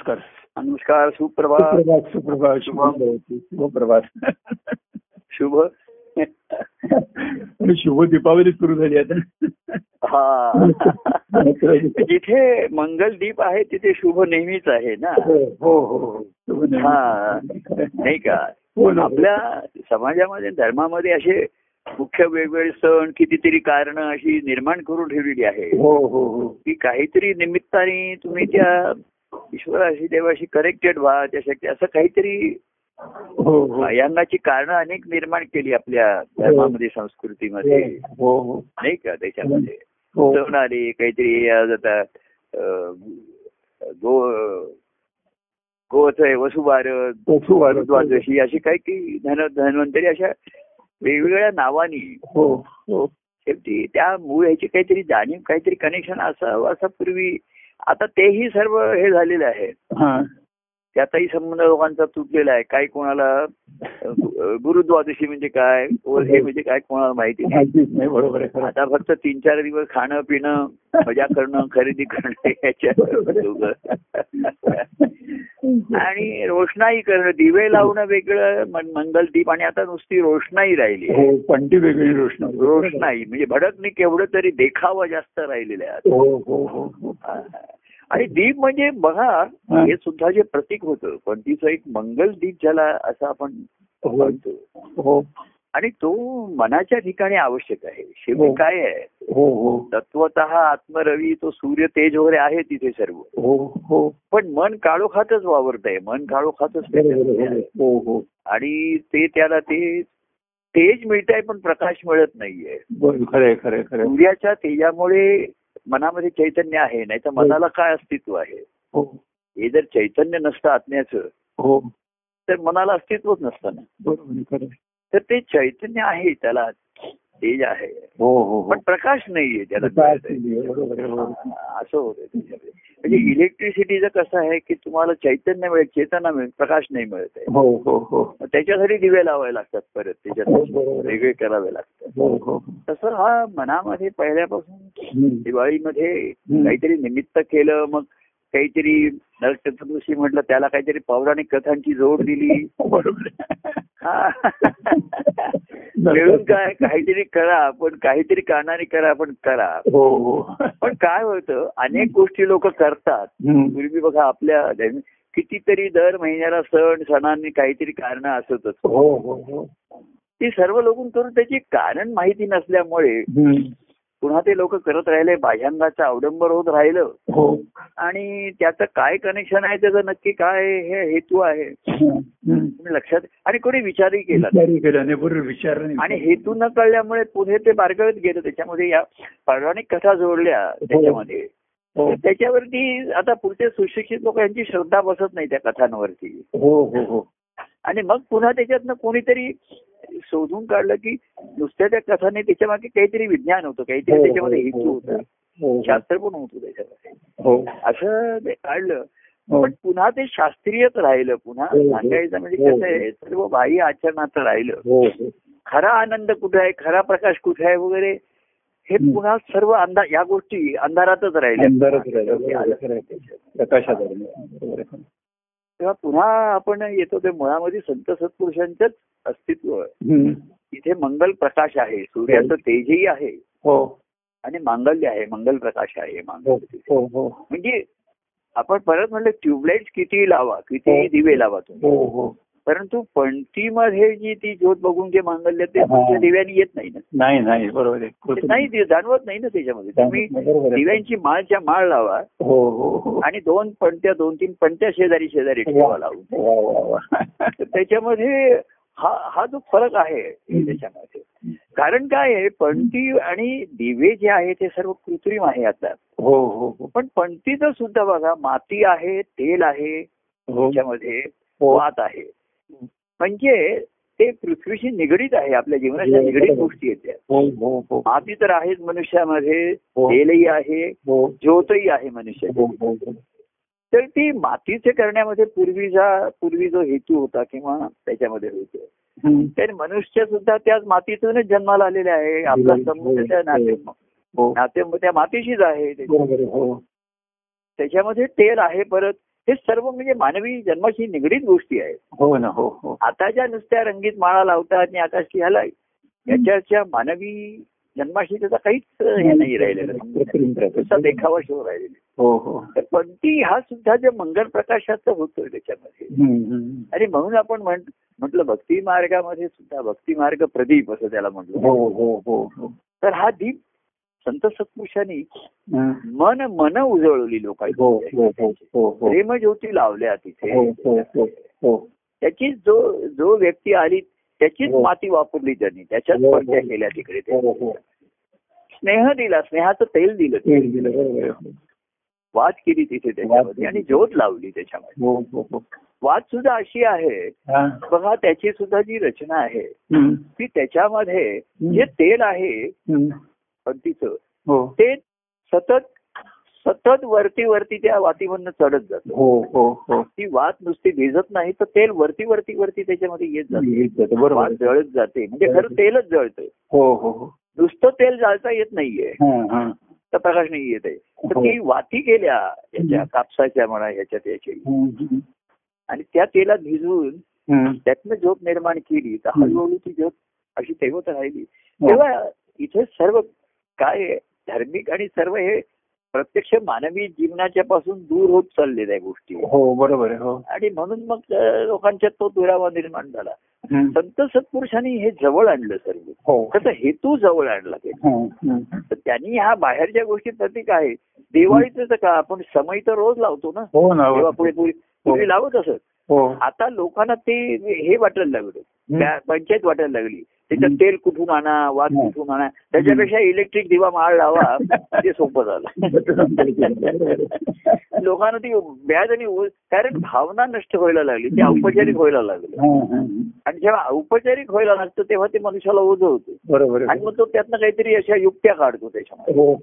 नमस्कार. नमस्कार सुप्रभात. सुप्रभात सुप्रभात. शुभ शुभप्रभात शुभ. आणि शुभ दीपावली सुरू झाली आता. हा. जिथे मंगलदीप आहे तिथे शुभ नेहमीच आहे ना? हो हो हो नेहमी. हा. नाही का? हो. आपल्या समाजामध्ये धर्मामध्ये असे मुख्य वेगवेगळे सण कितीतरी कारण अशी निर्माण करून ठेवलेली आहे हो हो हो. की काहीतरी निमित्ताने तुम्ही त्या ईश्वराशी देवाशी कनेक्टेड व्हा त्या शक्ती असं काहीतरी हो हो. यांनाची कारण अनेक निर्माण केली आपल्या धर्मामध्ये संस्कृतीमध्ये. हो हो. नाही का त्याच्यामध्ये? हो. सण आले काहीतरी आज आता गो गोच आहे वसुबारत. द्वादशी अशी काही काही धन धन्वंतरी अशा वेगवेगळ्या नावानी हो हो. शेवटी त्या मूळ ह्याची काहीतरी जाणीव काहीतरी कनेक्शन असावं असं पूर्वी आता तेही सर्व हे झालेलं आहे त्याचाही संबंध लोकांचा तुटलेला आहे. काही कोणाला गुरुद्वादशी म्हणजे काय? हे म्हणजे काय कोणाला माहिती नाही. बरोबर आता फक्त तीन चार दिवस खाणं पिणं मजा करणं खरेदी करणं याच्या आणि रोषणाई करणं दिवे लावणं वेगळं मन- मंगलदीप आणि आता नुसती रोषणाई राहिली हो पंटी वेगळी रोषणा रोषणाई म्हणजे भडकणी केवढं तरी देखावा जास्त राहिलेले आहे हो. हो. आणि दीप म्हणजे बघा हे. सुद्धा जे प्रतीक होतं पण तिचं एक मंगल दीप ज्याला असं आपण हो. म्हणतो. हो. आणि तो मनाच्या ठिकाणी आवश्यक आहे. शेवटी हो. काय आहे? हो हो. तत्वत आत्मरवी तो सूर्य तेज वगैरे आहे तिथे सर्व. हो हो. पण मन काळोखातच वावरत आहे. मन काळोखातच. हो हो. आणि ते त्याला ते तेज मिळत आहे पण प्रकाश मिळत नाहीये. सूर्याच्या तेजामुळे मनामध्ये चैतन्य आहे नाही तर मनाला काय अस्तित्व आहे? हो. हे जर चैतन्य नसतं आत्म्याचं हो. तर मनाला अस्तित्वच नसतं ना. बरोबर. तर ते चैतन्य आहे त्याला. तेज आहे. हो हो हो. पण प्रकाश नाहीये त्याला. असं होतं त्याच्यामध्ये. म्हणजे इलेक्ट्रिसिटीचं कसं आहे की तुम्हाला चैतन्य मिळेल चेतना मिळेल प्रकाश नाही मिळत आहे. हो हो हो. त्याच्यासाठी दिवे लावावे लागतात परत त्याच्यात. वेगळे करावे लागतात. तसं हा मनामध्ये पहिल्यापासून. दिवाळीमध्ये काहीतरी निमित्त केलं मग काहीतरी नरक चतुर्दशी म्हटलं त्याला काहीतरी पौराणिक कथांची जोड दिली. मिळून काय काहीतरी करा पण काहीतरी कारणाने करा पण करा. हो हो. पण काय होतं अनेक गोष्टी लोक करतात. पूर्वी बघा आपल्या कितीतरी दर महिन्याला सण सणांनी काहीतरी कारण असतच. हो हो हो. ती सर्व लोक करून त्याची कारण माहिती नसल्यामुळे. पुन्हा ते लोक करत राहिले बाह्यांगाचं अवडंबर होत राहिलं. हो. आणि त्याचं काय कनेक्शन आहे त्याचं? नक्की काय हे हेतू आहे? लक्षात आणि कोणी विचारही केला विचार आणि हेतू न कळल्यामुळे पुढे ते बारगळत गेलं. त्याच्यामध्ये या पौराणिक कथा जोडल्या त्याच्यामध्ये. हो. त्याच्यावरती आता पुढचे सुशिक्षित लोक यांची श्रद्धा बसत नाही त्या कथांवरती. हो हो हो. आणि मग पुन्हा त्याच्यातनं कोणीतरी शोधून काढलं की नुसत्या त्या कथाने त्याच्यामागे काहीतरी विज्ञान होतं काहीतरी हो, त्याच्यामध्ये हो, हेतू हो, होता. शास्त्र पण होतं त्याच्यामध्ये. असं ते काढलं. पण पुन्हा ते शास्त्रीयच राहिलं पुन्हा. सांगायचं म्हणजे कसं आहे सर्व बाह्य आचरणात राहिलं. खरा आनंद कुठे आहे खरा प्रकाश कुठे आहे वगैरे हे हं. पुन्हा सर्व अंधार या गोष्टी अंधारातच राहिल्या. तेव्हा पुन्हा आपण येतो ते मुळामध्ये संत सत्पुरुषांचंच अस्तित्व आहे. इथे मंगल प्रकाश आहे सूर्याचं तेजही आहे हो आणि मांगल्य आहे मंगल प्रकाश आहे हो मांगल्य. हो हो म्हणजे आपण परत म्हणलं ट्यूबलाईट किती लावा किती हो. दिवे लावा तुम्ही हो हो परंतु पणतीमध्ये जी ती ज्योत बघून जे मांगल्य ते. तुमच्या दिव्याने येत नाही ना. नाही नाही बरोबर. नाही ते जाणवत नाही ना त्याच्यामध्ये. तुम्ही. दिव्यांची माळच्या माळ लावा. हो हो हो. आणि दोन पणत्या दोन तीन पणत्या शेजारी शेजारी ठेवा लावून. त्याच्यामध्ये हा हा जो फरक आहे. त्याच्यामध्ये. कारण काय आहे पणती आणि दिवे जे आहे ते सर्व कृत्रिम आहे आता. हो हो हो. पण पणतीचं सुद्धा बघा माती आहे तेल आहे त्याच्यामध्ये. वात आहे. म्हणजे ते पृथ्वीशी निगडीत आहे आपल्या जीवनाच्या हो, निगडीत. गोष्टी आहेत त्या. हो हो माती तर आहेच मनुष्यामध्ये. तेलही आहे ज्योतही आहे हो तर ती मातीचे करण्यामध्ये पूर्वीचा पूर्वी जो हेतू होता किंवा त्याच्यामध्ये होतो. तर मनुष्य सुद्धा त्याच मातीतूनच जन्माला आलेले आहे. आपला संबंध त्या नाते नाते त्या मातीशीच आहे. हो. त्याच्यामध्ये तेल आहे परत. हे सर्व म्हणजे मानवी जन्माशी निगडीत गोष्टी आहेत. हो ना हो हो. आता ज्या नुसत्या रंगीत माळा लावतात आणि आता ह्याला याच्याच्या मानवी जन्माशी त्याचा काहीच हे नाही राहिलेलं. देखावा शो राहिलेला. हो हो. तर पण ती हा सुद्धा जे मंगल प्रकाशाचं होतोय त्याच्यामध्ये. आणि म्हणून आपण म्हण म्हटलं भक्ती मार्गामध्ये सुद्धा भक्ती मार्ग प्रदीप असं त्याला म्हटलं हो हो हो हो. तर हा दीप संत सत्पुरुषांनी. मन मन उजळवली लोकांची. हो हो हो हो प्रेमज्योती लावल्या तिथे. हो हो हो हो. त्याची जो जो व्यक्ती आली त्याचीच. माती वापरली त्यांनी. त्याच्याच. पडत्या केल्या तिकडे स्नेह दिला स्नेहाचं तेल दिलं. वाद केली तिथे त्याच्यामध्ये आणि ज्योत लावली त्याच्यामध्ये. वाद सुद्धा अशी आहे. हा. बघा त्याची सुद्धा जी रचना आहे. ती त्याच्यामध्ये जे तेल आहे पंथीचं हो ते सतत सतत वरती वरती त्या वातीमधनं चढत जातं हो हो हो ती वात नुसती भिजत नाही तर तेल वरती वरती वरती त्याच्यामध्ये येत जातं वात. जळत जाते म्हणजे खरं तेलच जळतंय हो हो हो नुसतं तेल जाळता येत नाहीये तर प्रकाश नाही येत आहे तर हो. ती वाती गेल्या याच्या. कापसाच्या म्हणा ह्याच्यात याची. आणि त्या तेलात भिजवून. त्यातनं ज्योत निर्माण केली तर. हळूहळू ती ज्योत अशी तेवत राहिली. तेव्हा इथे सर्व काय धार्मिक आणि सर्व हे प्रत्यक्ष मानवी जीवनाच्या पासून दूर होत चाललेल्या गोष्टी. हो बरोबर आहे हो. आणि म्हणून मग अं, लोकांच्यात तो दुरावा निर्माण झाला. संत सत्पुरुषांनी हे जवळ आणलं सर्व. हो. त्याचा हेतू जवळ आणला. तर त्यांनी ह्या बाहेरच्या गोष्टी प्रतीक आहे. दिवाळीचं का आपण समय तर रोज लावतो ना? हो ना तेव्हा हो. पुढे पूर्वी पूर्वी लावत असत. हो. आता लोकांना ते हे वाटायला लागलं. पंचायत वाटायला लागली. त्याच्यात. तेल कुठून आणा वाद. कुठून आणा त्याच्यापेक्षा इलेक्ट्रिक दिवा माळ लावा ते सोपं झालं. लोकांना ती व्याज आणि कारण भावना नष्ट व्हायला लागली ते औपचारिक व्हायला लागलं. आणि जेव्हा औपचारिक व्हायला लागतं तेव्हा ते मनुष्याला ओझ होतं. बरोबर आणि मग तो त्यातनं काहीतरी अशा युक्त्या काढतो त्याच्यामध्ये. हो.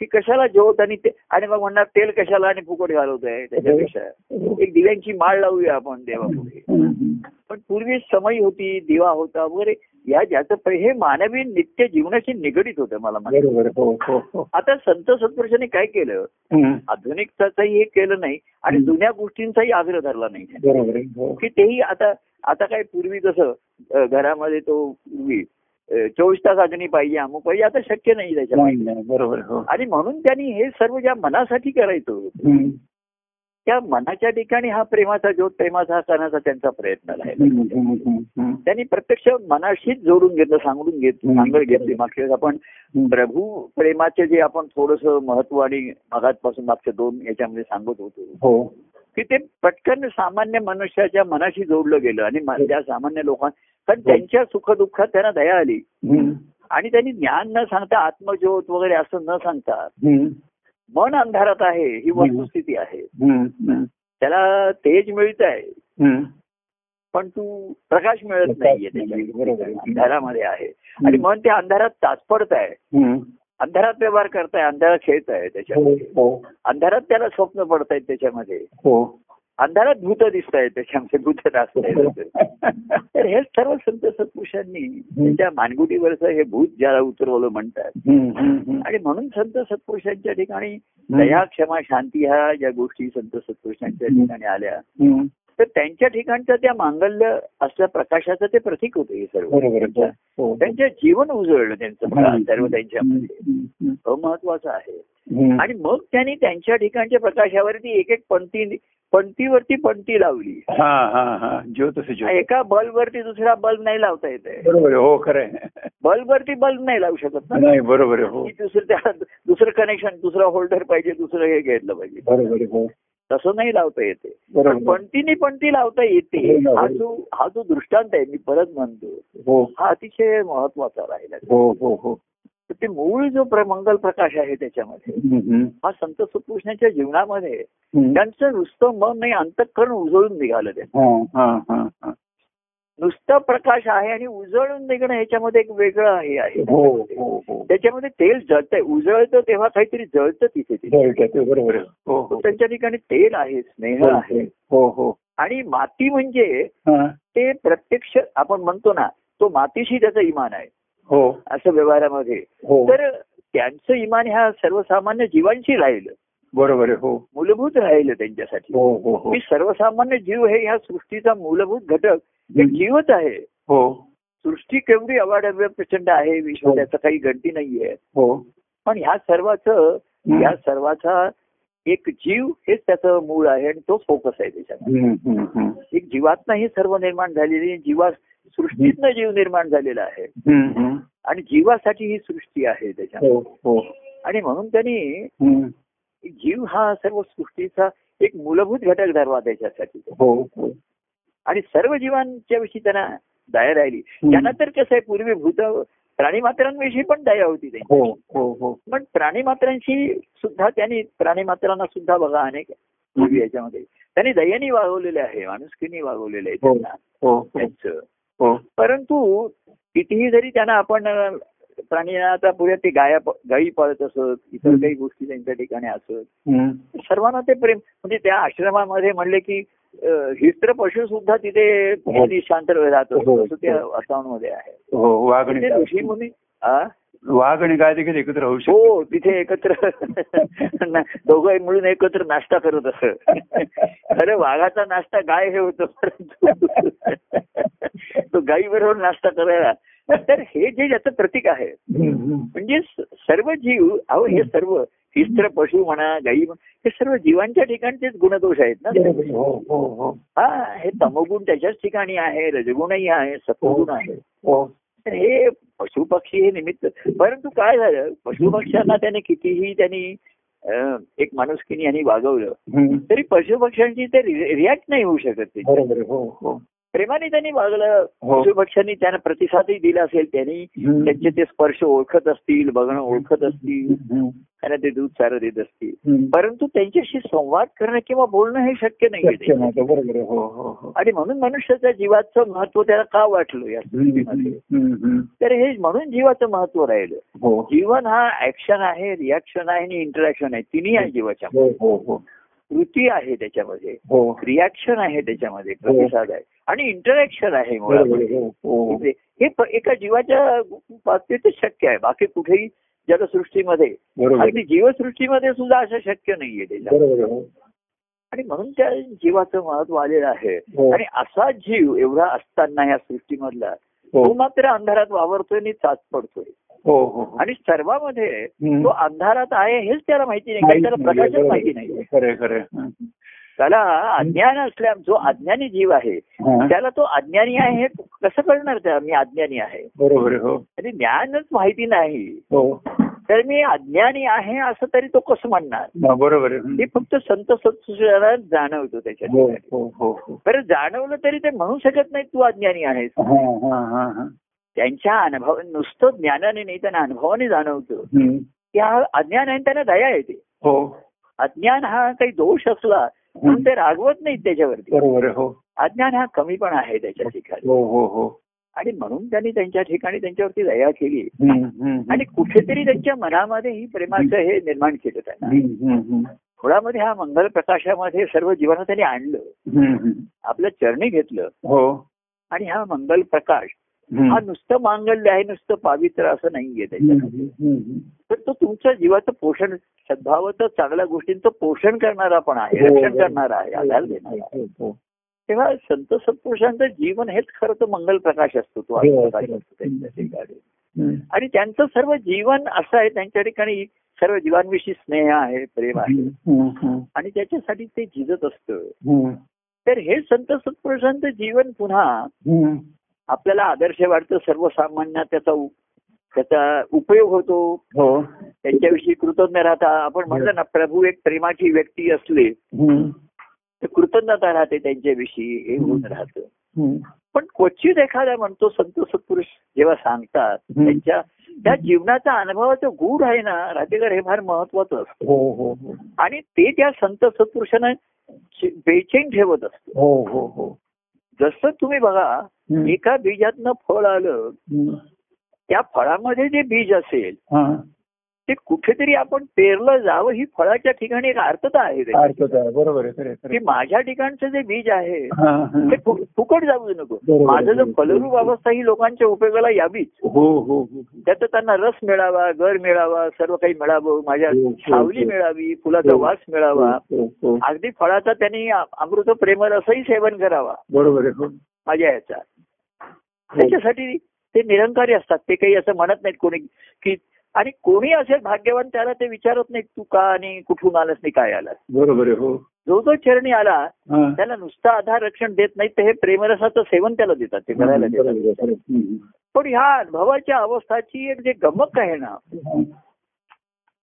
की कशाला ज्योत आणि ते आणि मग म्हणणार तेल कशाला आणि फुकट घालवतोय त्याच्यापेक्षा एक दिव्यांची माळ लावूया आपण देवापुढे. पण पूर्वी समय होती दिवा होता वगैरे या ज्याचं हे मानवी नित्य जीवनाशी निगडीत होतं मला. हो हो हो आता संत सत्पुरुषांनी काय केलं. आधुनिकताचंही हे केलं नाही आणि. जुन्या गोष्टींचाही आग्रह धरला नाही की तेही आता आता काय पूर्वी कसं घरामध्ये तो पूर्वी चोवीस तास अग्नी पाहिजे अमुक पाहिजे आता शक्य नाही नाही बरोबर. हो आणि म्हणून त्यांनी हे सर्व ज्या मनासाठी करायचं. त्या मनाच्या ठिकाणी हा प्रेमाचा ज्योत प्रेमाचा हा करण्याचा त्यांचा प्रयत्न राहिला. त्यांनी प्रत्यक्ष मनाशीच जोडून घेतलं सांगून घेतलं हम्म. सांगड घेतली मागच्या आपण. प्रभू प्रेमाचे जे आपण थोडस महत्त्व आणि मगातपासून मागच्या दोन याच्यामध्ये सांगत होतो हो की ते पटकन सामान्य मनुष्याच्या मनाशी जोडलं गेलं आणि त्या सामान्य लोकां कारण त्यांच्या सुखदुःखात त्यांना दया आली. आणि त्यांनी ज्ञान न सांगता आत्मज्योत वगैरे असं न सांगता. मन अंधारात आहे ही वस्तुस्थिती आहे. त्याला तेज मिळत आहे. पण तू प्रकाश मिळत नाहीये. अंधारामध्ये आहे. आणि मन त्या अंधारात तात्पडत आहे. अंधारात व्यवहार करताय अंधारात खेळत आहे हो त्याच्यामध्ये हो. अंधारात त्याला स्वप्न पडत आहेत त्याच्यामध्ये. हो. अंधारात भूत दिसत आहेत त्याच्यामध्ये भूत असत तर हे सर्व संत सत्पुरुषांनी त्यांच्या मानगुटीवरचं हे भूत ज्याला उतरवलं म्हणतात. आणि म्हणून संत सत्पुरुषांच्या ठिकाणी दया क्षमा शांती ह्या ज्या गोष्टी संत सत्पुरुषांच्या ठिकाणी आल्या. तर त्यांच्या ठिकाणचं त्या मांगल्य असल्या प्रकाशाचं ते प्रतीक होतं हे सर्व आहे. हो. हो. त्यांचं जीवन उजळलं त्यांचं सर्व त्यांच्यामध्ये महत्वाचं आहे. आणि मग त्यांनी त्यांच्या ठिकाणच्या प्रकाशावरती एक एक पंक्ती पंक्तीवरती पंक्ती लावली. हा हा हा. एका बल्बवरती दुसरा बल्ब नाही लावता येत बरोबर हो खरं आहे. बल्बवरती बल्ब नाही लावू शकत नाही बरोबर हो. दुसरं कनेक्शन दुसरं होल्डर पाहिजे दुसरं हे घेतलं पाहिजे. बरोबर हो. तसं नाही लावता येते पण बरोबर पंक्तीने पंक्ती लावता येते. हो हा. जो हा जो दृष्टांत आहे मी परत म्हणतो हो अतिशय महत्त्वाचा राहिला. हो हो हो. ते मूळ जो मंगल प्रकाश आहे त्याच्यामध्ये. हा संत सुकृष्णाच्या जीवनामध्ये. त्यांचं नुसतं मन नाही अंतःकरण उजळून निघालं ते नुसतं प्रकाश आहे आणि उजळून निघणं ह्याच्यामध्ये एक वेगळं हे आहे हो हो हो. त्याच्यामध्ये तेल जळतंय उजळतं तेव्हा काहीतरी जळतं तिथे त्यांच्या ठिकाणी तेल आहे स्नेह आहे. हो हो. आणि माती म्हणजे ते प्रत्यक्ष आपण म्हणतो ना तो मातीशी त्याचं इमान आहे. असं व्यवहारामध्ये. हो. तर त्यांचं इमान ह्या सर्वसामान्य जीवांशी राहिलं. बरोबर हो. मूलभूत राहिलं त्यांच्यासाठी. हो हो हो. की सर्वसामान्य जीव हे ह्या सृष्टीचा मूलभूत घटक हे. जीवच आहे. हो. सृष्टी केवढी अवाढव्य प्रचंड आहे विश्व हो. त्याचं काही गणती नाहीये. हो. पण ह्या सर्वाचं. या सर्वाचा एक जीव हेच त्याचं मूळ आहे आणि तोच फोकस आहे त्याच्यामध्ये. हम्म. एक जीवातनं ही सर्व निर्माण झालेली जीवा सृष्टीतनं जीव निर्माण झालेला आहे. आणि जीवासाठी ही सृष्टी आहे त्याच्यामध्ये हो हो. आणि म्हणून त्यांनी. जीव हा सर्व सृष्टीचा एक मूलभूत घटक धरला त्याच्यासाठी. हो आणि सर्व जीवांच्या विषयी त्यांना दया राहिली. त्यांना तर कसं आहे पूर्वी भूत प्राणीमात्रांविषयी पण दया होती त्यांची. पण प्राणीमात्रांशी सुद्धा त्यांनी प्राणीमात्रांना सुद्धा बघा अनेक याच्यामध्ये. त्यांनी दयानी वागवलेले आहे माणुसकीनी वागवलेले आहे त्यांना. त्यांचं. परंतु कितीही जरी त्यांना आपण अ, प्राणीना आता पुढे ते गाया गायी पाळत असत इतर. काही गोष्टी त्यांच्या ठिकाणी असत. सर्वांना ते प्रेम म्हणजे त्या आश्रमामध्ये म्हणले की हिस्त्र पशु सुद्धा तिथे हो. शांत राहत असतो हो. असं त्या वातावरणामध्ये आहे हो ते ऋषी मुनी? वाघ आणि गाय देखील एकत्र राहू शकतो हो तिथे एकत्र दोघं मिळून एकत्र नाश्ता करत असत खरं वाघाचा नाश्ता गाय हे होतं तो गाई बरोबर नाश्ता करायला. तर हे जे ज्याचं प्रतीक आहे. म्हणजे सर्व जीव अहो हे सर्व हिस्त्र पशु म्हणा गाई म्हणा हे सर्व जीवांच्या ठिकाणचेच गुणदोष आहेत ना. हो हो हो. हा हे तमोगुण त्याच्याच ठिकाणी आहे रजगुणही आहे सत्वगुण आहे. तर हे पशुपक्षी हे निमित्त परंतु काय झालं? पशुपक्ष्यांना त्याने कितीही त्यांनी एक माणुसकीने यांनी वागवलं. तरी पशुपक्ष्यांची ते रिॲक्ट नाही होऊ शकत ते प्रेमाने त्यांनी वागलं. हो. पशुपक्ष्यांनी त्यांना प्रतिसादही दिला असेल त्यांनी. त्यांचे ते स्पर्श ओळखत असतील बघणं ओळखत असतील. त्यांना ते दूध चारं देत असतील. परंतु त्यांच्याशी संवाद करणं किंवा बोलणं हे शक्य आहे. हो हो आणि म्हणून मनुष्याच्या जीवाचं महत्त्व त्याला का वाटलं या. तर हे म्हणून जीवाचं महत्त्व राहिलं. जीवन हा ऍक्शन आहे रिॲक्शन आहे आणि इंटरॅक्शन आहे. तिन्ही आहे जीवाच्या हो हो हो. कृती आहे त्याच्यामध्ये. हो. रिॲक्शन आहे त्याच्यामध्ये प्रतिसाद आहे. आणि इंटरॅक्शन आहे मुळामध्ये. हो. हो. हे एका जीवाच्या बाबतीतच शक्य आहे. बाकी कुठेही जलसृष्टीमध्ये अगदी जीवसृष्टीमध्ये सुद्धा असं शक्य नाहीये त्याच्या. हो. आणि म्हणून त्या जीवाचं महत्त्व आलेलं आहे. हो. आणि असा जीव एवढा असताना या सृष्टीमधला हो. तो मात्र अंधारात वावरतोय आणि चाच पडतोय. हो हो हो. आणि सर्वांमध्ये. तो अंधारात आहे हेच त्याला माहिती नाही कारण त्याला प्रकाशच माहिती नाही. खरे खरे त्याला अज्ञान असल्या जो अज्ञानी जीव आहे त्याला तो अज्ञानी आहे हे कसं कळणार त्या मी अज्ञानी आहे? बरोबर. हो. आणि ज्ञानच माहिती नाही. हो. तर मी अज्ञानी आहे असं तरी तो कसं म्हणणार? हा, बरोबर हे फक्त संत सत्सुराला जाणवतो त्याच्या हो. हो हो हो. बरं जाणवलं तरी ते म्हणू शकत नाही तू अज्ञानी आहेस. हा हा हा हा. त्यांच्या अनुभव नुसतं ज्ञानाने नाही त्यांना अनुभवाने जाणवतं. हम्म. की हा अज्ञान आहे आणि त्यांना दया येते. हो. अज्ञान हा काही दोष असला म्हणून ते रागवत नाहीत त्याच्यावरती. बरोबर. हो. अज्ञान हा कमी पण आहे त्याच्या ठिकाणी. हो हो हो. आणि म्हणून त्यांनी त्यांच्या ठिकाणी त्यांच्यावरती दया केली. आणि कुठेतरी त्यांच्या मनामध्ये ही प्रेमाचं हे निर्माण केलं त्यांना. मुळामध्ये हा मंगल प्रकाशामध्ये सर्व जीवना त्यांनी आणलं. आपल्या चरणी घेतलं. हो. आणि हा मंगल प्रकाश. हा नुसतं मांगल्य आहे नुसतं पावित्र असं नाहीये त्याच्यामध्ये. तर तो तुमच्या जीवाचं पोषण सद्भावाचं चांगल्या गोष्टींचं पोषण करणारा पण आहे हो, रक्षण हो. करणारा आहे आधार देणारा हो. तेव्हा संत सत्पुरुषांचं जीवन हेच खरं तर मंगल प्रकाश असतो तो हो. असतो त्यांच्या ठिकाणी हम्म. आणि त्यांचं सर्व जीवन असं आहे त्यांच्या ठिकाणी सर्व जीवांविषयी स्नेह आहे प्रेम आहे आणि त्याच्यासाठी ते झिजत असतं. तर हे संत सत्पुरुषांचं जीवन पुन्हा. आपल्याला आदर्श वाटतं सर्वसामान्य त्याचा त्याचा उपयोग होतो. हो. त्यांच्याविषयी कृतज्ञ राहता. आपण म्हणलं ना प्रभू एक प्रेमाची व्यक्ती असले. तर कृतज्ञता राहते त्यांच्याविषयी हे होऊन राहतं. पण क्वचित एखादा म्हणतो संत सत्पुरुष जेव्हा सांगतात. त्यांच्या त्या जीवनाचा अनुभवाचं गूढ आहे ना राजेकर हे फार महत्वाचं असतं. हो हो आणि ते त्या संत सत्पुरुषांना बेचैन ठेवत असतं. हो हो हो. जसं तुम्ही बघा. एका बीजातनं फळ आलं. त्या फळामध्ये जे बीज असेल. ते कुठेतरी आपण पेरलं जावं ही फळाच्या ठिकाणी एक अर्थता आहे त्याची. बरोबर की माझ्या ठिकाणचं जे बीज आहे हा, हा. ते फुकट जाऊ नको. माझं जर फलरूप अवस्था ही लोकांच्या उपयोगाला यावीच हो हो हो त्यात त्यांना रस मिळावा गर मिळावा सर्व काही मिळावं माझ्या हो, हो, सावली हो. मिळावी फुलाचा हो. वास मिळावा हो, हो. अगदी फळाचा त्यांनी अमृत प्रेमर असंही सेवन करावा बरोबर हो माझ्या याचा त्याच्यासाठी ते निरंकारी असतात ते काही असं म्हणत नाहीत कोणी की आणि कोणी असेल भाग्यवान त्याला ते विचारत नाहीत तू का आणि कुठून आलास नाही काय आलास बरोबर आहे हो जो जो चरणी आला. त्याला नुसतं आधार रक्षण देत नाहीत तर हे प्रेमरसाचं सेवन त्याला देतात ते करायला देतात. पण ह्या अनुभवाच्या अवस्थाची एक जे गमक आहे ना.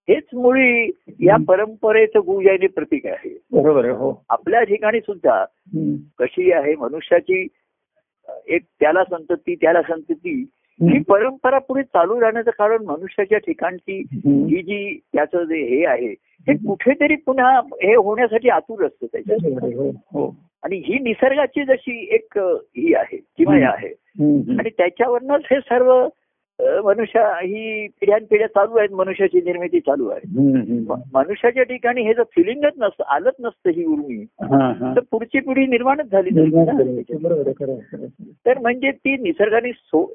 हेच मुळी या परंपरेचं गुजायनी प्रतीक आहे बरोबर आहे हो आपल्या ठिकाणी सुद्धा. कशी आहे मनुष्याची एक त्याला संतती त्याला संतती ही परंपरा पुढे चालू राहण्याचं कारण मनुष्याच्या ठिकाणची. ही जी त्याचं जे हे आहे हे कुठेतरी पुन्हा हे होण्यासाठी आतुर असतं आहे, हो. हो. आणि ही निसर्गाची जशी एक ही आहे किमया आहे. आणि त्याच्यावरनच हे सर्व मनुष्य ही पिढ्यानपिढ्या चालू आहेत मनुष्याची निर्मिती चालू आहे. मनुष्याच्या ठिकाणी हे जर फिलिंगच नसतं आलंच नसतं ही उर्मी. तर पुढची पिढी निर्माणच झाली. तर म्हणजे ती निसर्गाने सो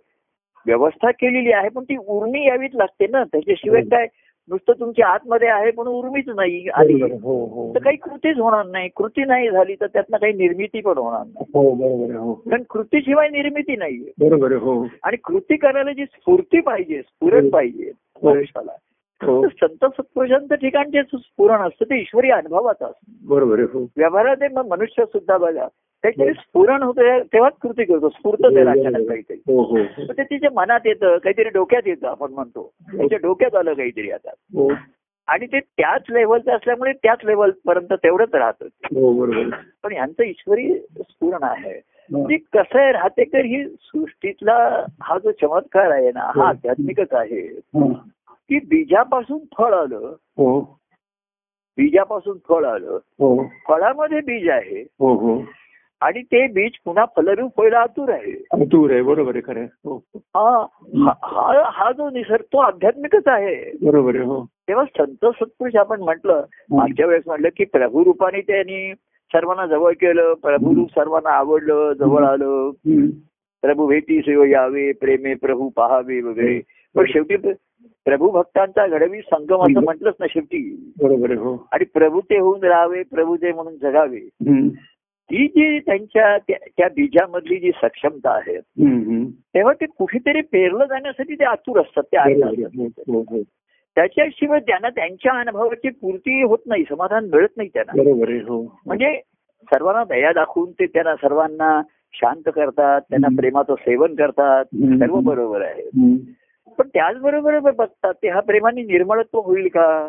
व्यवस्था केलेली आहे पण ती उर्मी यावीच लागते ना. त्याच्याशिवाय काय नुसतं तुमच्या आतमध्ये आहे पण उर्मीच नाही आली हो हो. तर काही कृतीच होणार नाही. कृती नाही झाली तर त्यातनं काही निर्मिती पण होणार नाही. हो हो. कारण कृतीशिवाय निर्मिती नाहीये बरोबर आहे हो. आणि कृती करायला जी स्फूर्ती पाहिजे स्फुरण पाहिजे मनुष्याला हो. संत सत्पुरुषांचं ठिकाण जे स्फुरण असतं ते ईश्वरी अनुभवाचं असतं. बरोबर हो. व्यवहारात मनुष्य सुद्धा बघा त्याच्याने स्फुरण होतं तेव्हाच कृती करतो. स्फूर्त त्याला अचानक काहीतरी. हो हो. तर ते तिच्या मनात येतं काहीतरी डोक्यात येतं आपण म्हणतो. त्याच्या डोक्यात आलं काहीतरी आता. हो. आणि ते त्याच लेवलचं असल्यामुळे त्याच लेवल पर्यंत तेवढंच राहतं हो. पण यांचं ईश्वरी स्फुरण आहे. हा. ती कसं आहे राहते तर ही सृष्टीतला हा जो चमत्कार आहे ना हो. हा. आध्यात्मिकच आहे. हा. की बीजापासून फळ आलं. हो. बीजापासून फळ आलं. हो. फळामध्ये बीज आहे. हो हो. आणि ते बीज पुन्हा फलरूप व्हायला आतुर आहे. आणि दूर आहे बरोबर आहे खरं. हो हो. हा हा- हा हा जो निसर्ग तो आध्यात्मिकच आहे. बरोबर आहे हो. तेव्हा संत सत्पुरुष आपण म्हटलं मागच्या वेळेस म्हटलं की प्रभू रूपाने त्यांनी सर्वांना जवळ केलं प्रभू रूप सर्वांना आवडलं जवळ आलं. प्रभू भेटी सेव यावे प्रेमे प्रभू पहावे वगैरे. पण शेवटी प्र- प्रभू भक्तांचा घडवी संगम असं म्हटलंच ना शेवटी. बरोबर आहे हो. आणि प्रभू ते होऊन राहावे प्रभू ते म्हणून जगावे. ही जी त्यांच्या त्या त्या बीजामधली जी सक्षमता आहे. तेव्हा ते कुठेतरी पेरलं जाण्यासाठी ते आतुर असतात ते बरोबर ऐकतात आहे. हो, हो, हो. त्याच्याशिवाय त्यांना त्यांच्या अनुभवाची पूर्ती होत नाही समाधान मिळत नाही त्यांना बरोबर आहे हो म्हणजे सर्वांना दया दाखवून ते त्यांना सर्वांना शांत करतात त्यांना. प्रेमाचं सेवन करतात. सर्व बरोबर आहे. पण त्याचबरोबर बघतात ते हा प्रेमाने निर्मळत्व होईल का.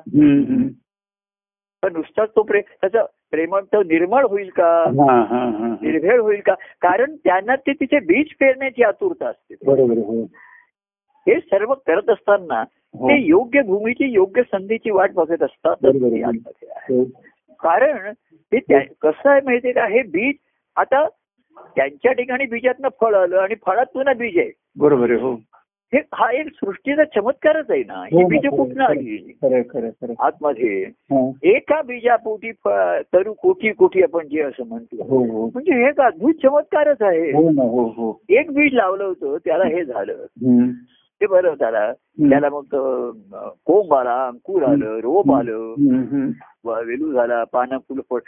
पण नुसताच तो प्रेम त्याचं प्रेमळ तो निर्मळ होईल का. निर्भेळ होईल का? कारण त्यांना ते तिथे बीज पेरण्याची आतुरता असते. बरोबर हो. हे सर्व करत असताना हो. ते योग्य भूमीची योग्य संधीची वाट बघत असतात. हो. कारण ते कसं आहे माहितीये का? हे बीज आता त्यांच्या ठिकाणी बीजातनं फळ आलं आणि फळात पुन्हा बीज आहे. बरोबर आहे हो. हे हा एक सृष्टीचा चमत्कारच आहे ना. ही हो ना, बीज कुठनं खरं, आली. आतमध्ये. हा. एका बीजापोटी तरु कोटी कोटी आपण जे असं म्हणतो. हो हो. म्हणजे हे एक अद्भुत चमत्कारच आहे. हो हो हो. एक बीज लावलं होतं त्याला हे झालं. ते बरं झालं त्याला. मग कोंब आला अंकुर आलं रोप आलं. वेलू झाला पानं फुलं फळ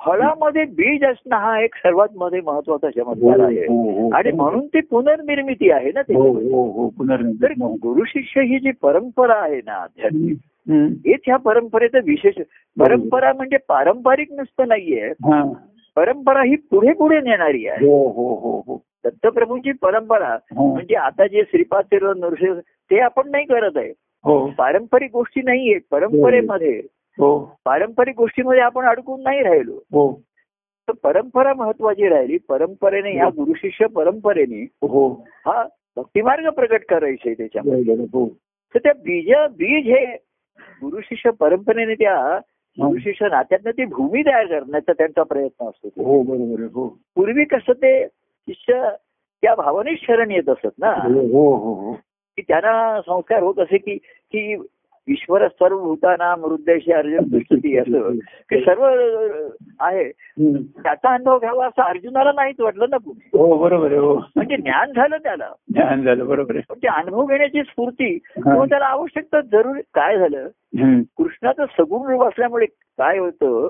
फळामध्ये बीज असणं हा एक सर्वात मध्ये महत्त्वाचा चमत्कार आहे हो, हो, हो. आणि म्हणून ती पुनर्निर्मिती आहे ना हो ते हो हो तर पुनर्निर्मिती. गुरु शिष्य ही जी परंपरा आहे ना आध्यात्मिक. हेच ह्या परंपरेचं विशेष परंपरा म्हणजे पारंपरिक नुसतं नाहीये हा. परंपरा ही पुढे पुढे नेणारी आहे हो हो हो हो दत्तप्रभूंची परंपरा हा. म्हणजे आता जे श्रीपाद नरसिंह ते आपण नाही करत आहे हो पारंपरिक गोष्टी नाहीये परंपरेमध्ये हो पारंपरिक गोष्टीमध्ये आपण अडकून नाही राहिलो. हो. तर परंपरा महत्वाची राहिली. परंपरेने ह्या गुरु शिष्य परंपरेने हो. हा भक्तिमार्ग प्रकट करायचे त्याच्यामध्ये. हो तर त्या बीज बीज हे गुरु शिष्य परंपरेने त्या गुरु शिष्य नात्यातनं ती भूमी तयार करण्याचा त्यांचा प्रयत्न असतो. हो बरोबर हो. पूर्वी कसं ते शिष्य त्या भावनेच शरण येत असत ना? हो हो हो हो. की त्यांना संस्कार होत असे की की ईश्वर सर्व भूताना मृद्देशी अर्जुन दुष्टी असं. की सर्व आहे. त्याचा अनुभव घ्यावा असं अर्जुनाला नाहीच वाटलं ना हो बरोबर आहे हो. म्हणजे ज्ञान झालं त्याला. ज्ञान झालं बरोबर आहे. ते अनुभव घेण्याची स्फूर्ती. किंवा त्याला आवश्यकता जरूर काय झालं. कृष्णाचं सगुण रूप असल्यामुळे काय होतं?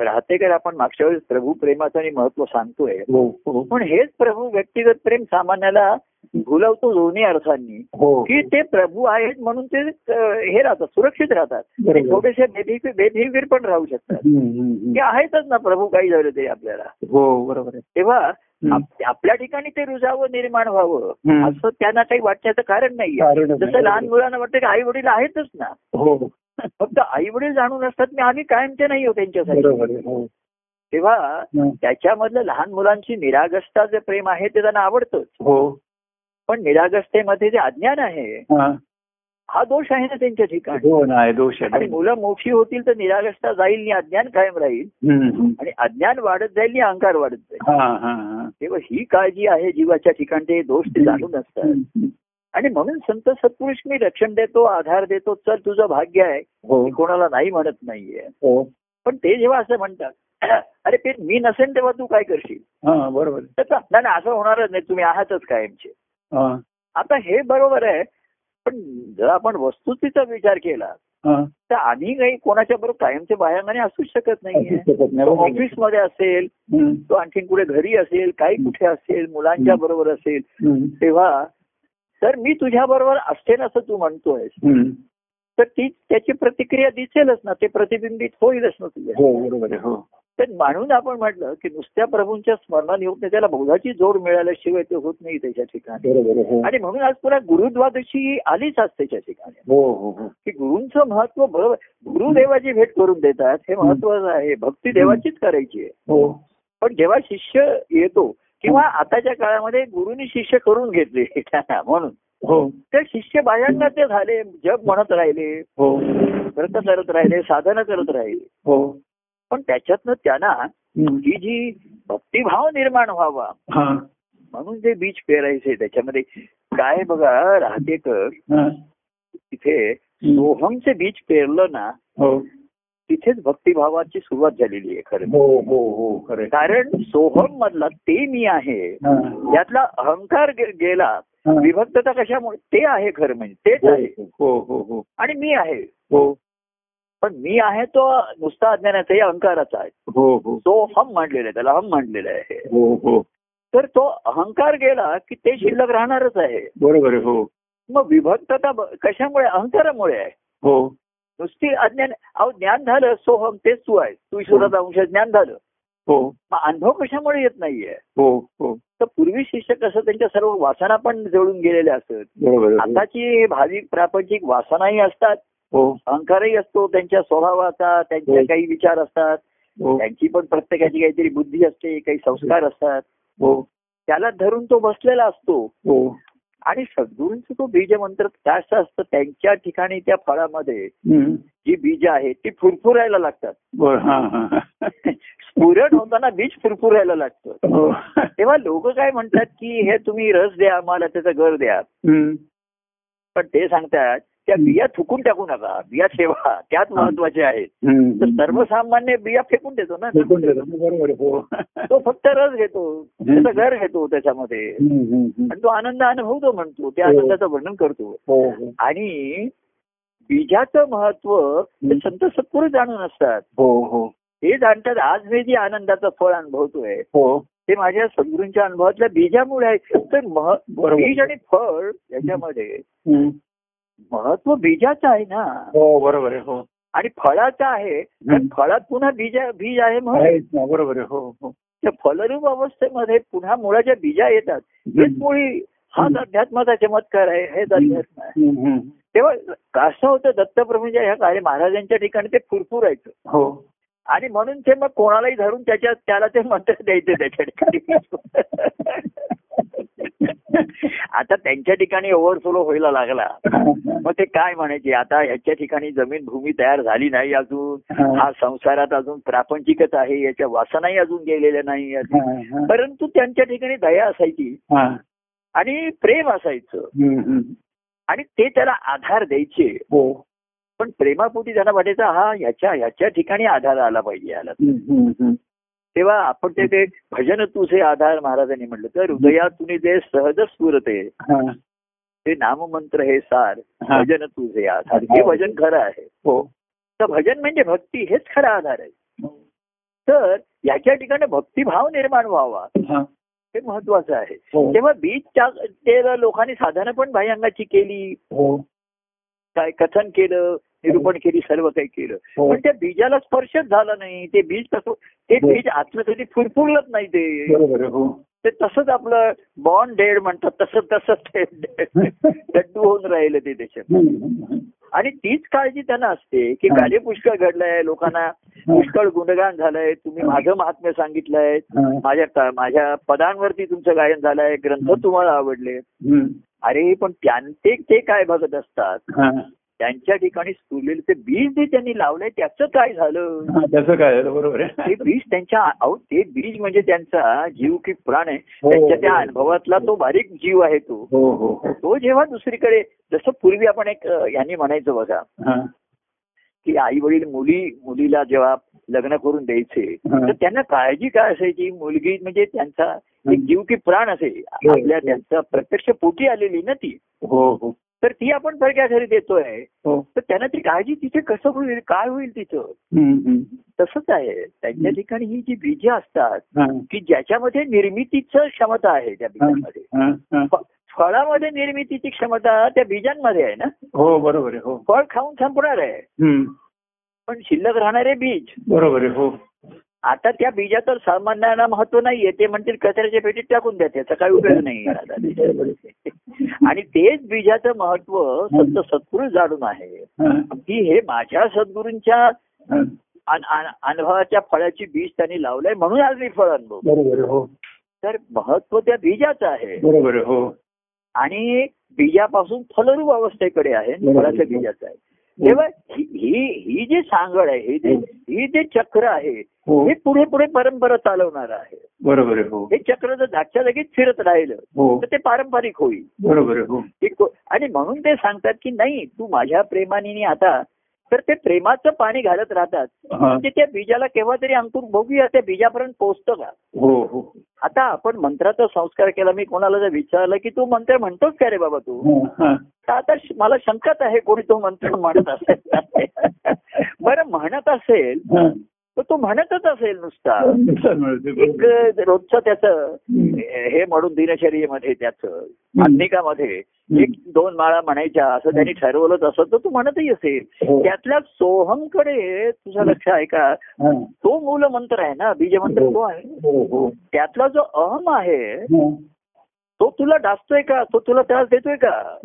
राहतेकर आपण मागच्या वेळेस प्रभू प्रेमाचं आणि महत्त्व सांगतोय. हो हो. पण हेच प्रभू व्यक्तिगत प्रेम सामान्याला भुलवतो दोन्ही अर्थांनी हो. की ते प्रभू आहेत म्हणून ते हे राहतात सुरक्षित राहतात. थोडेसे बेबी बेबीवीर पण राहू शकतात. ते आहेतच ना प्रभू काही झालं ते आपल्याला. हो बरोबर तेव्हा आपल्या ठिकाणी ते रुजावं निर्माण व्हावं. असं त्यांना काही वाटण्याचं कारण नाही. जसं लहान मुलांना वाटतं की आई वडील आहेतच ना. हो. फक्त आई वडील जाणून असतात मी आम्ही कायमचे नाही हो त्यांच्यासाठी. तेव्हा. त्याच्यामधलं लहान मुलांची निरागसता जे प्रेम आहे ते त्यांना आवडतंच. हो. पण निरागसतेमध्ये जे अज्ञान आहे हा. दोष आहे ना त्यांच्या ठिकाणी. हो दोष आहे आणि मुलं मोठी होतील तर निरागसता जाईल आणि अज्ञान कायम राहील. आणि अज्ञान वाढत जाईल आणि अहंकार वाढत जाईल. हा हा हा. तेव्हा ही काळजी आहे जीवाच्या ठिकाणी ते दोष ते जाणून असतात. आणि म्हणून संत सत्पुरुष मी रक्षण देतो आधार देतो चल तुझं भाग्य आहे. हो. कोणाला नाही म्हणत नाहीये. हो. पण ते जेव्हा असं म्हणतात अरे ते मी नसेन तेव्हा तू काय करशील? बरोबर. नाही नाही, असं होणारच नाही तुम्ही आहातच कायमचे. आता हे बरोबर आहे पण जर आपण वस्तुस्थितीचा विचार केला तर आम्ही काही कोणाच्या बरोबर कायमचे बाह्यांगाने असूच शकत नाही. ऑफिसमध्ये असेल तो आणखीन कुठे घरी असेल काही कुठे असेल मुलांच्या बरोबर असेल तेव्हा तर मी तुझ्या बरोबर असते असं तू म्हणतोय. तर ती त्याची प्रतिक्रिया दिसेलच ना ते प्रतिबिंबित होईलच ना तुझ्या. हो हो. तर म्हणून आपण म्हटलं की नुसत्या प्रभूंच्या स्मरणाने होत नाही त्याला बौधाची जोड मिळाल्याशिवाय ते होत नाही त्याच्या ठिकाणी. हो. आणि म्हणून आज पुन्हा गुरुद्वादशी आलीच आज त्याच्या ठिकाणी. हो हो हो. की गुरूंचं महत्त्व गुरुदेवाची भेट करून देतात हे महत्वाचं आहे भक्ती देवाचीच करायची आहे. हो. पण जेव्हा शिष्य येतो किंवा आताच्या काळामध्ये गुरुनी शिष्य करून घेतले म्हणून. हो ते शिष्य बायांना ते झाले जग म्हणत राहिले हो व्रत करत राहिले साधनं करत राहिले हो पण त्याच्यातनं त्यांना. ही जी भक्तिभाव निर्माण व्हावा हा म्हणून जे बीज पेरायचे त्याच्यामध्ये काय बघा राहतेकर हा. तिथे सोहमचे बीज पेरलं ना हो तिथेच भक्तिभावाची सुरुवात झालेली आहे खरं हो हो हो खरं कारण सोहम मधला ते मी आहे. त्यातला अहंकार गेला. विभक्तता कशामुळे? ते आहे खरं म्हणजे तेच हो आहे. हो हो हो. आणि मी आहे. हो. पण मी आहे तो नुसता अज्ञानाचा अहंकाराचा आहे. हो हो. तो हम मांडलेला आहे त्याला हम मांडलेला आहे. हो हो. तर तो अहंकार गेला की ते शिल्लक राहणारच आहे. बरोबर हो. मग विभक्तता कशामुळे? अहंकारामुळे आहे. हो. नुसती अज्ञान अहो ज्ञान झालं सोहम तेच तू आहे तू ईश्वराचा अंश आहे, ज्ञान झालं. हो. अनुभव कशामुळे येत नाहीये? हो हो. तर पूर्वी शिष्य कसं त्यांच्या सर्व वासना पण जळून गेलेल्या असत. आताची भाविक प्रापंचिक वासनाही असतात. हो. अहंकारही असतो त्यांच्या स्वभावाचा त्यांचे हो. काही विचार असतात. हो. त्यांची पण प्रत्येकाची काहीतरी बुद्धी असते काही संस्कार असतात. हो. त्याला धरून तो बसलेला असतो. आणि सद्गुरूंचं तो बीज मंत्र असं असतं त्यांच्या ठिकाणी त्या फळामध्ये. जी बीज आहेत ती फुरफुरायला लागतात. स्फुरण होताना बीज फुरफुरायला लागतं. हो. तेव्हा लोक काय म्हणतात की हे तुम्ही रस द्या आम्हाला त्याचा घर द्या. पण ते सांगतात त्या बिया थुकून टाकू नका. बिया ठेवा. त्याच महत्त्वाच्या आहेत. तर सर्वसामान्य बिया फेकून देतो ना. फेकून देतो. हो. तो फक्त रस घेतो. त्याचं घर घेतो त्याच्यामध्ये. आणि तो आनंद अनुभवतो म्हणतो. त्या हो. आनंदाचं वर्णन करतो. हो आणि बीजाचं महत्त्व ते संत सत्पुरुष जाणून असतात. हो हो. हे जाणतात आज मी जे आनंदाचं फळ अनुभवतोय हो. ते माझ्या सद्गुरूंच्या अनुभवातल्या बीजामुळे आहे. तर. बीज आणि फळ याच्यामध्ये. महत्त्व बीजाचं आहे ना. हो बरोबर आहे हो. आणि फळाचं आहे. फळात पुन्हा बीज बीज आहे म्हणून. बरोबर आहे हो हो. त्या फलरूप अवस्थेमध्ये पुन्हा मुळाच्या बीजा येतात हेच मुळी हाच अध्यात्माचा चमत्कार आहे हेच अध्यात्म आहे. तेव्हा कसं होतं दत्तप्रभूंच्या ह्या काळे महाराजांच्या ठिकाणी ते फुरफुरायचं हो. आणि म्हणून ते मग कोणालाही धरून त्याच्या त्याला ते मंत्र द्यायचे त्याच्या ठिकाणी. आता त्यांच्या ठिकाणी ओव्हरफ्लो व्हायला लागला. मग ते काय म्हणायचे? आता ह्याच्या ठिकाणी जमीन भूमी तयार झाली नाही अजून. हा. संसारात अजून प्रापंचिकच आहे. याच्या वासनाही अजून गेलेल्या नाही. परंतु त्यांच्या ठिकाणी दया असायची. आणि प्रेम असायचं. आणि ते त्याला आधार द्यायचे. हो. पण प्रेमापोटी त्यांना वाटायचं हा ह्याच्या ह्याच्या ठिकाणी आधार आला पाहिजे याला. हम्म. तेव्हा आपण ते ते भजन तुझे आधार महाराजांनी म्हटलं तर हृदयातून जे सहज स्फुरते हा, ते नाममंत्र हे सार हा. भजन तुझे आधार. हे भजन खरं आहे. हो. तर भजन म्हणजे भक्ती हेच खरा आधार आहे. तर याच्या ठिकाणी भक्तिभाव निर्माण व्हावा. हा, हे महत्वाचं आहे. हो. तेव्हा बीज लोकांनी साधनं पण भायंगाची केली. हो. काय कथन केलं निरूपण केली सर्व काही केलं. हो. पण त्या बीजाला स्पर्शच झाला नाही. ते बीज कसं ते हो. बीज कधी फुरफुरलंच नाही ते. हो. ते तसंच आपलं बॉन्ड डेड म्हणतात तसं तसंच ते डड्डू होऊन राहिलं ते त्याच्यात. आणि तीच काळजी त्यांना असते की. कार्य पुष्कळ घडलंय लोकांना पुष्कळ गुणगान झालंय तुम्ही माझं महात्म्य सांगितलंय माझ्या माझ्या पदांवरती तुमचं गायन झालंय ग्रंथ तुम्हाला आवडले. अरे पण त्यां- ते काय बघत असतात? त्यांच्या ठिकाणी स्फुरलेलं ते बीज जे त्यांनी लावलंय त्याचं काय झालं? हा, त्याचं काय आहे, बरोबर ते बीज त्यांच्या अहो ते बीज म्हणजे त्यांचा जीव की प्राण आहे. हो. त्यांच्या त्या अनुभवातला तो बारीक जीव आहे तो. हो हो. हो तो जेव्हा दुसरीकडे जसं पूर्वी आपण एक यांनी म्हणायचं बघा हा, की आई वडील मुली मुलीला जेव्हा लग्न करून द्यायचे हा. तर त्यांना काळजी काय असायची? मुलगी म्हणजे त्यांचा एक जीव की प्राण असे. हो. आपल्या त्यांचा प्रत्यक्ष पोटी आलेली ना ती. हो हो. तर ती आपण परक्या घरी देतोय. हो. तर त्यांना ती काळजी तिथे कसं होईल काय होईल तिथं. तसंच आहे. त्यांच्या ठिकाणी ही जी बीज असतात की ज्याच्यामध्ये निर्मितीचं क्षमता आहे त्या बीजांमध्ये फळामध्ये निर्मितीची क्षमता त्या बीजांमध्ये आहे ना? हो बरोबर आहे हो. फळ खाऊन संपणार आहे. पण शिल्लक राहणारे बीज. बरोबर आहे हो. आता त्या बीजाचं सामान्यांना महत्त्व नाहीये. ते म्हणतील कचऱ्याच्या पेटीत टाकून द्या त्याचा काही उपयोग नाही. आणि तेच बीजाचं महत्त्व संत सद्गुरू जाणून आहे. हा, की हे माझ्या सद्गुरूंच्या हा. अन- अन- अनुभवाच्या फळाची बीज त्यांनी लावलंय म्हणून आज मी फळ अनुभव. हो. तर महत्त्व त्या बीजाचं आहे. बरोबर हो. आणि बीजापासून फलरूप अवस्थेकडे आहे. फळाच्या बीजाचं आहे. तेव्हा ही ही- ही जी सांगड आहे ही जे ही. जे चक्र आहे हो. हे पुढे पुढे परंपरा चालवणार आहे. बरोबर हो. हे चक्र जर जागच्या जागीच फिरत राहिलं हो. तर ते पारंपरिक होईल. बरोबर हो. आणि म्हणून ते सांगतात की नाही तू माझ्या प्रेमाने आता तर ते प्रेमाचं पाणी घालत राहतात. म्हणजे त्या बीजाला केव्हा तरी अंकुर बघूया त्या बीजापर्यंत पोहोचतं का? हो हो. आता आपण मंत्राचा संस्कार केला मी कोणाला जर विचारलं की तू मंत्र म्हणतोस का रे बाबा तू. तर आता मला शंकाच आहे कोणी तो मंत्र म्हणत असेल. बरं म्हणत असेल तो म्हणतच असेल नुसता एक. रोजचं त्याचं. हे म्हणून दिनचर्येमध्ये त्याचं माध्यमिकामध्ये एक दोन माळा म्हणायच्या असं त्यांनी ठरवलंच असं तर तू म्हणतही असेल हो. त्यातल्या सोहमकडे तुझं लक्ष आहे का हा. तो मूल मंत्र आहे ना बीजमंत्र तो आहे हो हो त्यातला जो अहम आहे हा. तो तुला डासतोय का तो तुला त्रास देतोय का.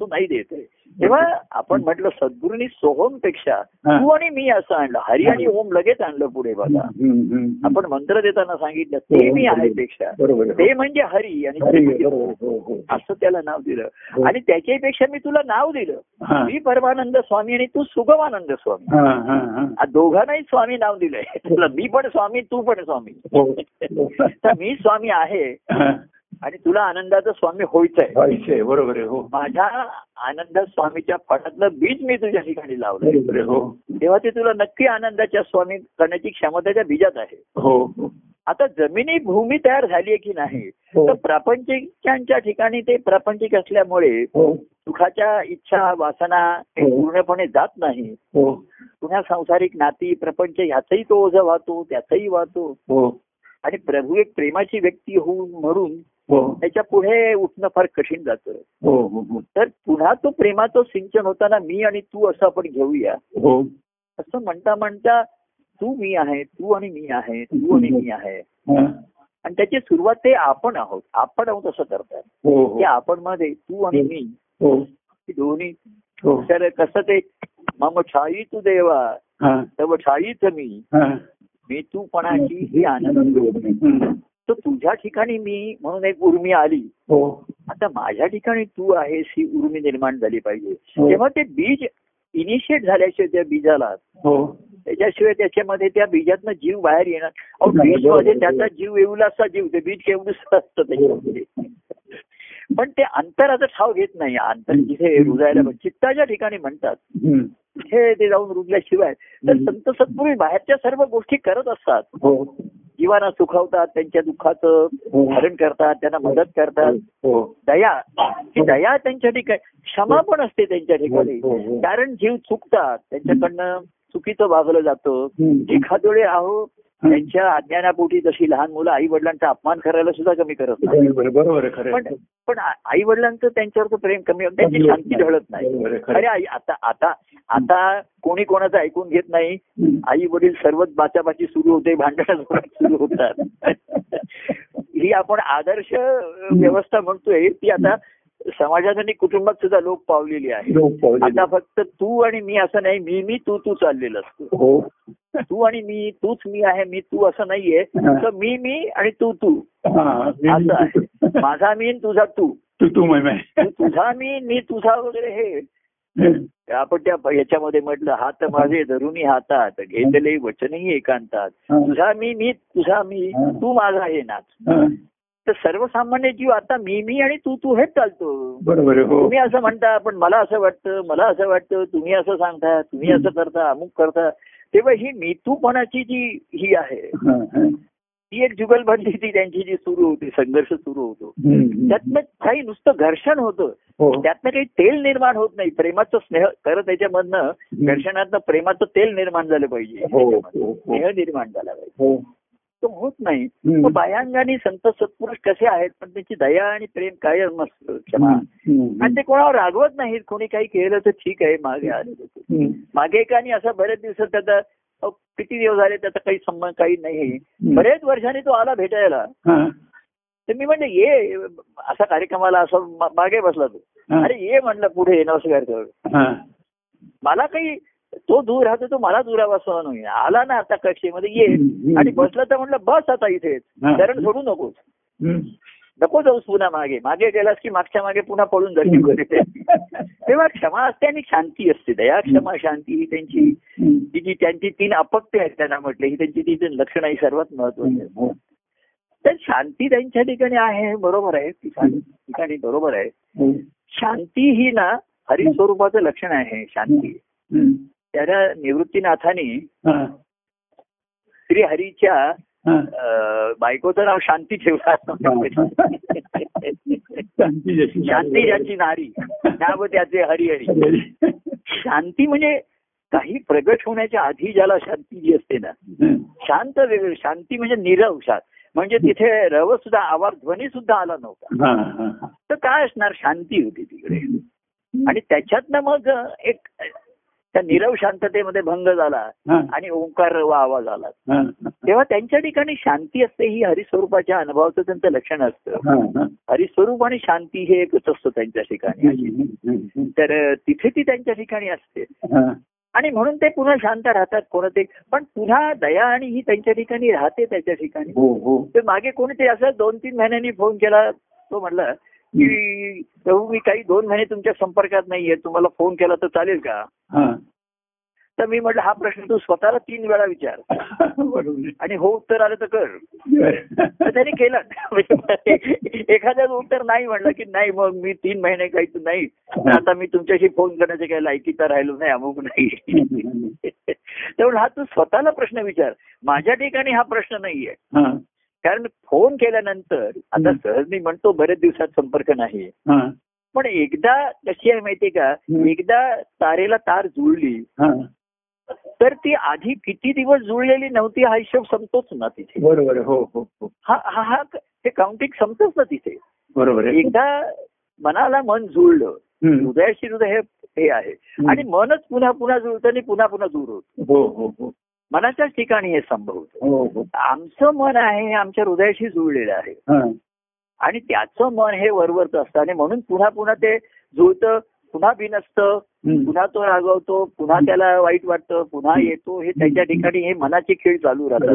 तो नाही देतोय तेव्हा आपण म्हटलं सद्गुरूंनी सोहमपेक्षा. तू आणि मी असं आणलं हरी आणि ओम लगेच आणलं पुढे बघा. आपण मंत्र देताना सांगितलं ते मी आहे पेक्षा. ते म्हणजे हरी आणि म्हणजे. हो हो असं त्याला नाव दिलं हो. आणि त्याच्यापेक्षा मी तुला नाव दिलं. मी परमानंद स्वामी आणि तू सुगमानंद स्वामी दोघांनाही स्वामी नाव दिलंय तुला मी पण स्वामी तू पण स्वामी. तर मी स्वामी आहे. आणि तुला आनंदाचं स्वामी व्हायचंय. व्हायचंय, बरोबर आहे हो. माझ्या आनंद स्वामीच्या फळातलं बीज मी तुझ्या ठिकाणी आहे हो. तेव्हा ते तुला नक्की आनंदाच्या स्वामी करण्याची क्षमता त्या बीजात आहे. हो. आता जमिनी भूमी तयार झाली आहे की नाही हो. तर प्रापंचिकांच्या ठिकाणी ते प्रापंचिक असल्यामुळे हो. सुखाच्या इच्छा वासना हे. पूर्णपणे जात नाही. हो. पुन्हा सांसारिक नाती प्रपंच ह्याचंही तो ओझ वाहतो त्याचंही वाहतो. आणि प्रभू एक प्रेमाची व्यक्ती होऊन म्हणून त्याच्या पुढे उठणं फार कठीण जातं. हो हो हो. तर पुन्हा तो प्रेमाचं सिंचन होताना मी आणि तू असं आपण घेऊया. हो. असं म्हणता म्हणता तू मी आहे तू आणि मी आहे तू आणि मी आहे. हा. आणि त्याची सुरुवात ते आपण आहोत. आपण आहोत असं करतात. हो हो. ते आपण मध्ये तू आणि मी. हो. ही दोन्ही. हो. तर कसं ते मम छाई तू देवा हा. तव छाईच मी. हा. मी तू पणाची ही आनंद. तर तुझ्या ठिकाणी मी म्हणून एक उर्मी आली. हो. आता माझ्या ठिकाणी तू आहेस ही उर्मी निर्माण झाली पाहिजे. हो. तेव्हा ते बीज इनिशिएट झाल्याशिवाय त्या बीजाला हो. त्याच्याशिवाय त्याच्यामध्ये त्या बीजातनं जीव बाहेर येणार. बीजमध्ये. त्याचा जीव येऊला असा जीव ते बीज केवढं असतं त्याच्यामध्ये. पण ते अंतराचा ठाव घेत नाही. अंतर जिथे हृदयाला चित्ताच्या ठिकाणी म्हणतात. तिथे ते जाऊन रुजल्याशिवाय. तर संत सत्पुरुष बाहेरच्या सर्व गोष्टी करत असतात. हो. जीवांना सुखावतात त्यांच्या दुःखाचं हो. हरण करतात त्यांना मदत करतात हो दया ही दया त्यांच्या ठिकाणी क्षमा पण असते त्यांच्या ठिकाणी हो, हो. कारण जीव चुकतात त्यांच्याकडनं चुकीचं वागलं जातं. हम्म. एखादोळे आहो त्यांच्या अज्ञानापोटी जशी लहान मुलं आई वडिलांचा अपमान करायला सुद्धा कमी करत नाही. बरोबर पण. पण आई वडिलांचं त्यांच्यावरचं प्रेम कमी होतं, त्यांची शांती ढळत नाही. अरे आई आता आता आता कोणी कोणाचं ऐकून घेत नाही. आई वडील सर्वच बाचाबाची सुरू होते भांडण सुरू होतात. ही आपण आदर्श व्यवस्था म्हणतोय ती आता समाजात आणि कुटुंबात सुद्धा लोक पावलेली आहे. आता फक्त तू आणि मी असं नाही मी मी तू तू चाललेलं असतो. हो. तू आणि मी तूच मी आहे मी तू असं नाहीये. तर मी मी आणि तू तू. हा. असं आहे. माझा मी तुझा तू. तू तू तुझा मी मी तुझा वगैरे हे. आपण त्या याच्यामध्ये म्हटलं हात माझे धरुनी हातात. घेतले वचनही एकांतात. तुझा मी मी तुझा मी. तू माझा हे नाच. तर सर्वसामान्य जीव आता मी मी आणि तू तू हेच चालतो. बरोबर हो. तुम्ही असं म्हणता पण मला असं वाटतं मला असं वाटतं तुम्ही असं सांगता तुम्ही असं करता अमुक करता. तेव्हा ही मी तूपणाची जी ही आहे. ती एक जुगलबंदी ती त्यांची जी सुरू होती संघर्ष सुरू होतो. त्यातनं काही नुसतं घर्षण होतं. हो. त्यातनं काही तेल निर्माण होत नाही. प्रेमाचं स्नेह खरं त्याच्यामधनं घर्षणातनं प्रेमाचं तेल निर्माण झालं पाहिजे. हो. स्नेह निर्माण झाला पाहिजे. तो होत नाही बाह्यांगाने संत सत्पुरुष कसे आहेत पण त्यांची दया आणि प्रेम कायम असतं क्षमा. आणि ते कोणावर रागवत नाहीत कोणी काही केलं तर ठीक आहे मागे आले. मागे एकाने असं बरेच दिवसात त्याचा किती दिवस झाले त्याचा काही संबंध काही नाही. बरेच वर्षांनी तो आला भेटायला. तर मी म्हणलं ये असा कार्यक्रमाला असं मागे बसला तो. अरे ये म्हणलं पुढे नमस्कार कर हा. मला काही तो दूर राहतो तो मला दुरावासा नाही. आला ना आता कक्षेमध्ये ये. आणि बसला तर म्हणलं बस आता इथेच. धरण सोडू नकोस. नको जाऊस पुन्हा मागे. मागे गेलास की मागच्या मागे पुन्हा पळून जाईल तेव्हा क्षमा असते आणि शांती असते. दया क्षमा शांती ही त्यांची जी त्यांची तीन अपत्य आहेत त्यांना म्हटलं ही त्यांची तीन लक्षणं ही सर्वात महत्वाची. तर शांती त्यांच्या ठिकाणी आहे बरोबर आहे. ती ठिकाणी बरोबर आहे. शांती ही ना हरिस्वरूपाचं लक्षण आहे शांती. त्याला निवृत्तीनाथाने. श्री हरीच्या. अं, बायकोचं नाव शांती ठेवलं शांती ज्याची नारी नाव त्याचे हरिहरी. शांती म्हणजे काही प्रगट होण्याच्या आधी ज्याला शांती जी असते ना. शांत वेगळं शांती म्हणजे निरव शांत म्हणजे तिथे रव सुद्धा आवाज ध्वनी सुद्धा आला नव्हता. तर काय असणार? शांती होती तिकडे. आणि त्याच्यातनं मग एक त्या निरव शांततेमध्ये भंग झाला आणि ओंकार व आवाज आला. तेव्हा त्यांच्या ठिकाणी शांती असते ही हरिस्वरूपाच्या अनुभवाचं त्यांचं लक्षण असतं. हरिस्वरूप आणि शांती हे एकच असतं त्यांच्या ठिकाणी. तर तिथे ती त्यांच्या ठिकाणी असते. आणि म्हणून ते पुन्हा शांत राहतात कोणते पण पुन्हा दया आणि ही त्यांच्या ठिकाणी राहते त्याच्या ठिकाणी. हो हो. मागे कोणीतरी असं दोन तीन महिन्यांनी फोन केला तो म्हणला की प्रभू मी काही दोन महिने तुमच्या संपर्कात नाहीये तुम्हाला फोन केला तर चालेल का? हा. तर मी म्हटलं हा प्रश्न तू स्वतःला तीन वेळा विचार. आणि हो उत्तर आलं तर कर. तर त्याने केलं. एखाद्याचं उत्तर नाही म्हणलं की नाही मग मी तीन महिने काही नाही. आता मी तुमच्याशी फोन करण्याचे काही लायकीचा राहिलो नाही अमुक नाही. त्यामुळे हा तू स्वतःला प्रश्न विचार. माझ्या ठिकाणी हा प्रश्न नाहीये. कारण फोन केल्यानंतर आता सहज मी म्हणतो बरेच दिवसात संपर्क नाही हा, पण एकदा कशी आहे माहितीये का. एकदा तारेला तार जुळली. तर ती आधी किती दिवस जुळलेली नव्हती हा हिशोब संपतोच ना तिथे. बरोबर. हो हो हो. हा हा हा ते काउंटिंग संपतच ना तिथे. बरोबर एकदा मनाला मन जुळलं. हृदयाशी हृदय हे हे आहे. आणि मनच पुन्हा पुन्हा जुळतं आणि पुन्हा पुन्हा दूर होत. हो हो हो. मनाच्याच ठिकाणी हे संभवतं. हो हो. आमचं मन आहे हे आमच्या हृदयाशी जुळलेलं आहे. आणि त्याचं मन हे वरवरच असतं. आणि म्हणून पुन्हा पुन्हा ते जुळतं पुन्हा बिनसतं. पुन्हा तो रागवतो पुन्हा त्याला वाईट वाटतं पुन्हा येतो. हे त्याच्या ठिकाणी हे मनाचे खेळ चालू राहतात.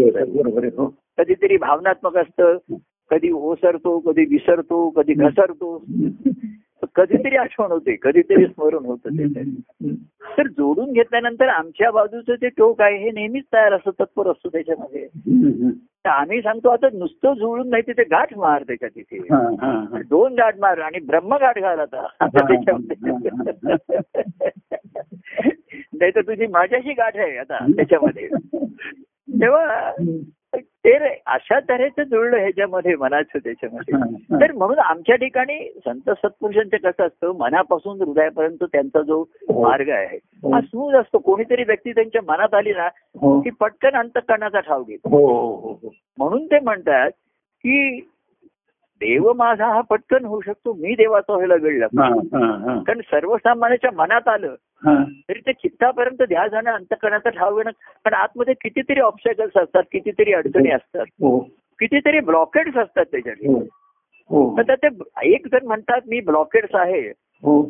हो. कधीतरी भावनात्मक असतं कधी ओसरतो कधी विसरतो कधी घसरतो. कधीतरी आठवण होते कधीतरी स्मरण होतं. तर जोडून घेतल्यानंतर आमच्या बाजूचं जे टोक आहे हे नेहमीच तयार असतं तत्पर असतं त्याच्यामध्ये. आम्ही सांगतो आता नुसतं जुळून नाही तिथे गाठ मार त्याच्या तिथे. हा, हा, हा. दोन गाठ मार आणि ब्रह्मगाठ घाल आता. आता त्याच्यामध्ये. नाही तर तुझी माझ्याशी गाठ आहे आता त्याच्यामध्ये. तेव्हा ते अशा तऱ्हेचं जुळलं ह्याच्यामध्ये मनाचं त्याच्यामध्ये. हा, हा. तर म्हणून आमच्या ठिकाणी संत सत्पुरुषांचं कसं असतं मनापासून हृदयापर्यंत त्यांचा जो मार्ग आहे हा. स्मूथ असतो. कोणीतरी व्यक्ती त्यांच्या मनात आली ना हो. की पटकन अंतकरणाचा ठाव घेतो. हो हो हो म्हणून ते म्हणतात की देव माझा हा पटकन होऊ शकतो मी देवाचा व्हायला वेळ लागतो. हा, हा, हा. कारण सर्वसामान्याच्या मनात आलं हा. तरी ते चित्तापर्यंत ध्यास जाणं अंतकरणाचा ठाव घेणं. पण आतमध्ये कितीतरी ऑब्स्टॅकल्स असतात कितीतरी अडचणी असतात. हो. कितीतरी ब्लॉकेड्स असतात त्याच्यात हो. हो. तर ते एक जण म्हणतात मी ब्लॉकेड्स आहे. हो.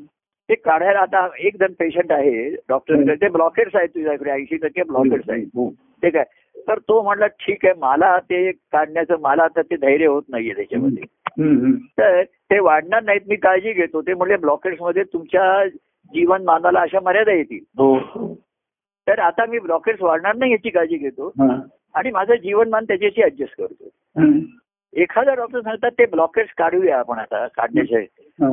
ते काढायला आता एक जण पेशंट आहे डॉक्टर ते ब्लॉकेड्स आहेत तुझ्याकडे ऐंशी टक्के ब्लॉकेड्स आहेत. हो. ते काय तर तो म्हणला ठीक आहे मला ते काढण्याचं मला आता ते धैर्य होत नाहीये त्याच्यामध्ये. तर ते वाढणार नाहीत मी काळजी घेतो. ते म्हणजे ब्लॉकेड्समध्ये तुमच्या जीवनमानाला अशा मर्यादा येतील हो. तर आता मी ब्लॉकेड्स वाढणार नाही याची काळजी घेतो. आणि माझं जीवनमान त्याच्याशी ऍडजस्ट करतो. एखादा डॉक्टर सांगतात ते ब्लॉकेड्स काढूया आपण आता काढण्याचे.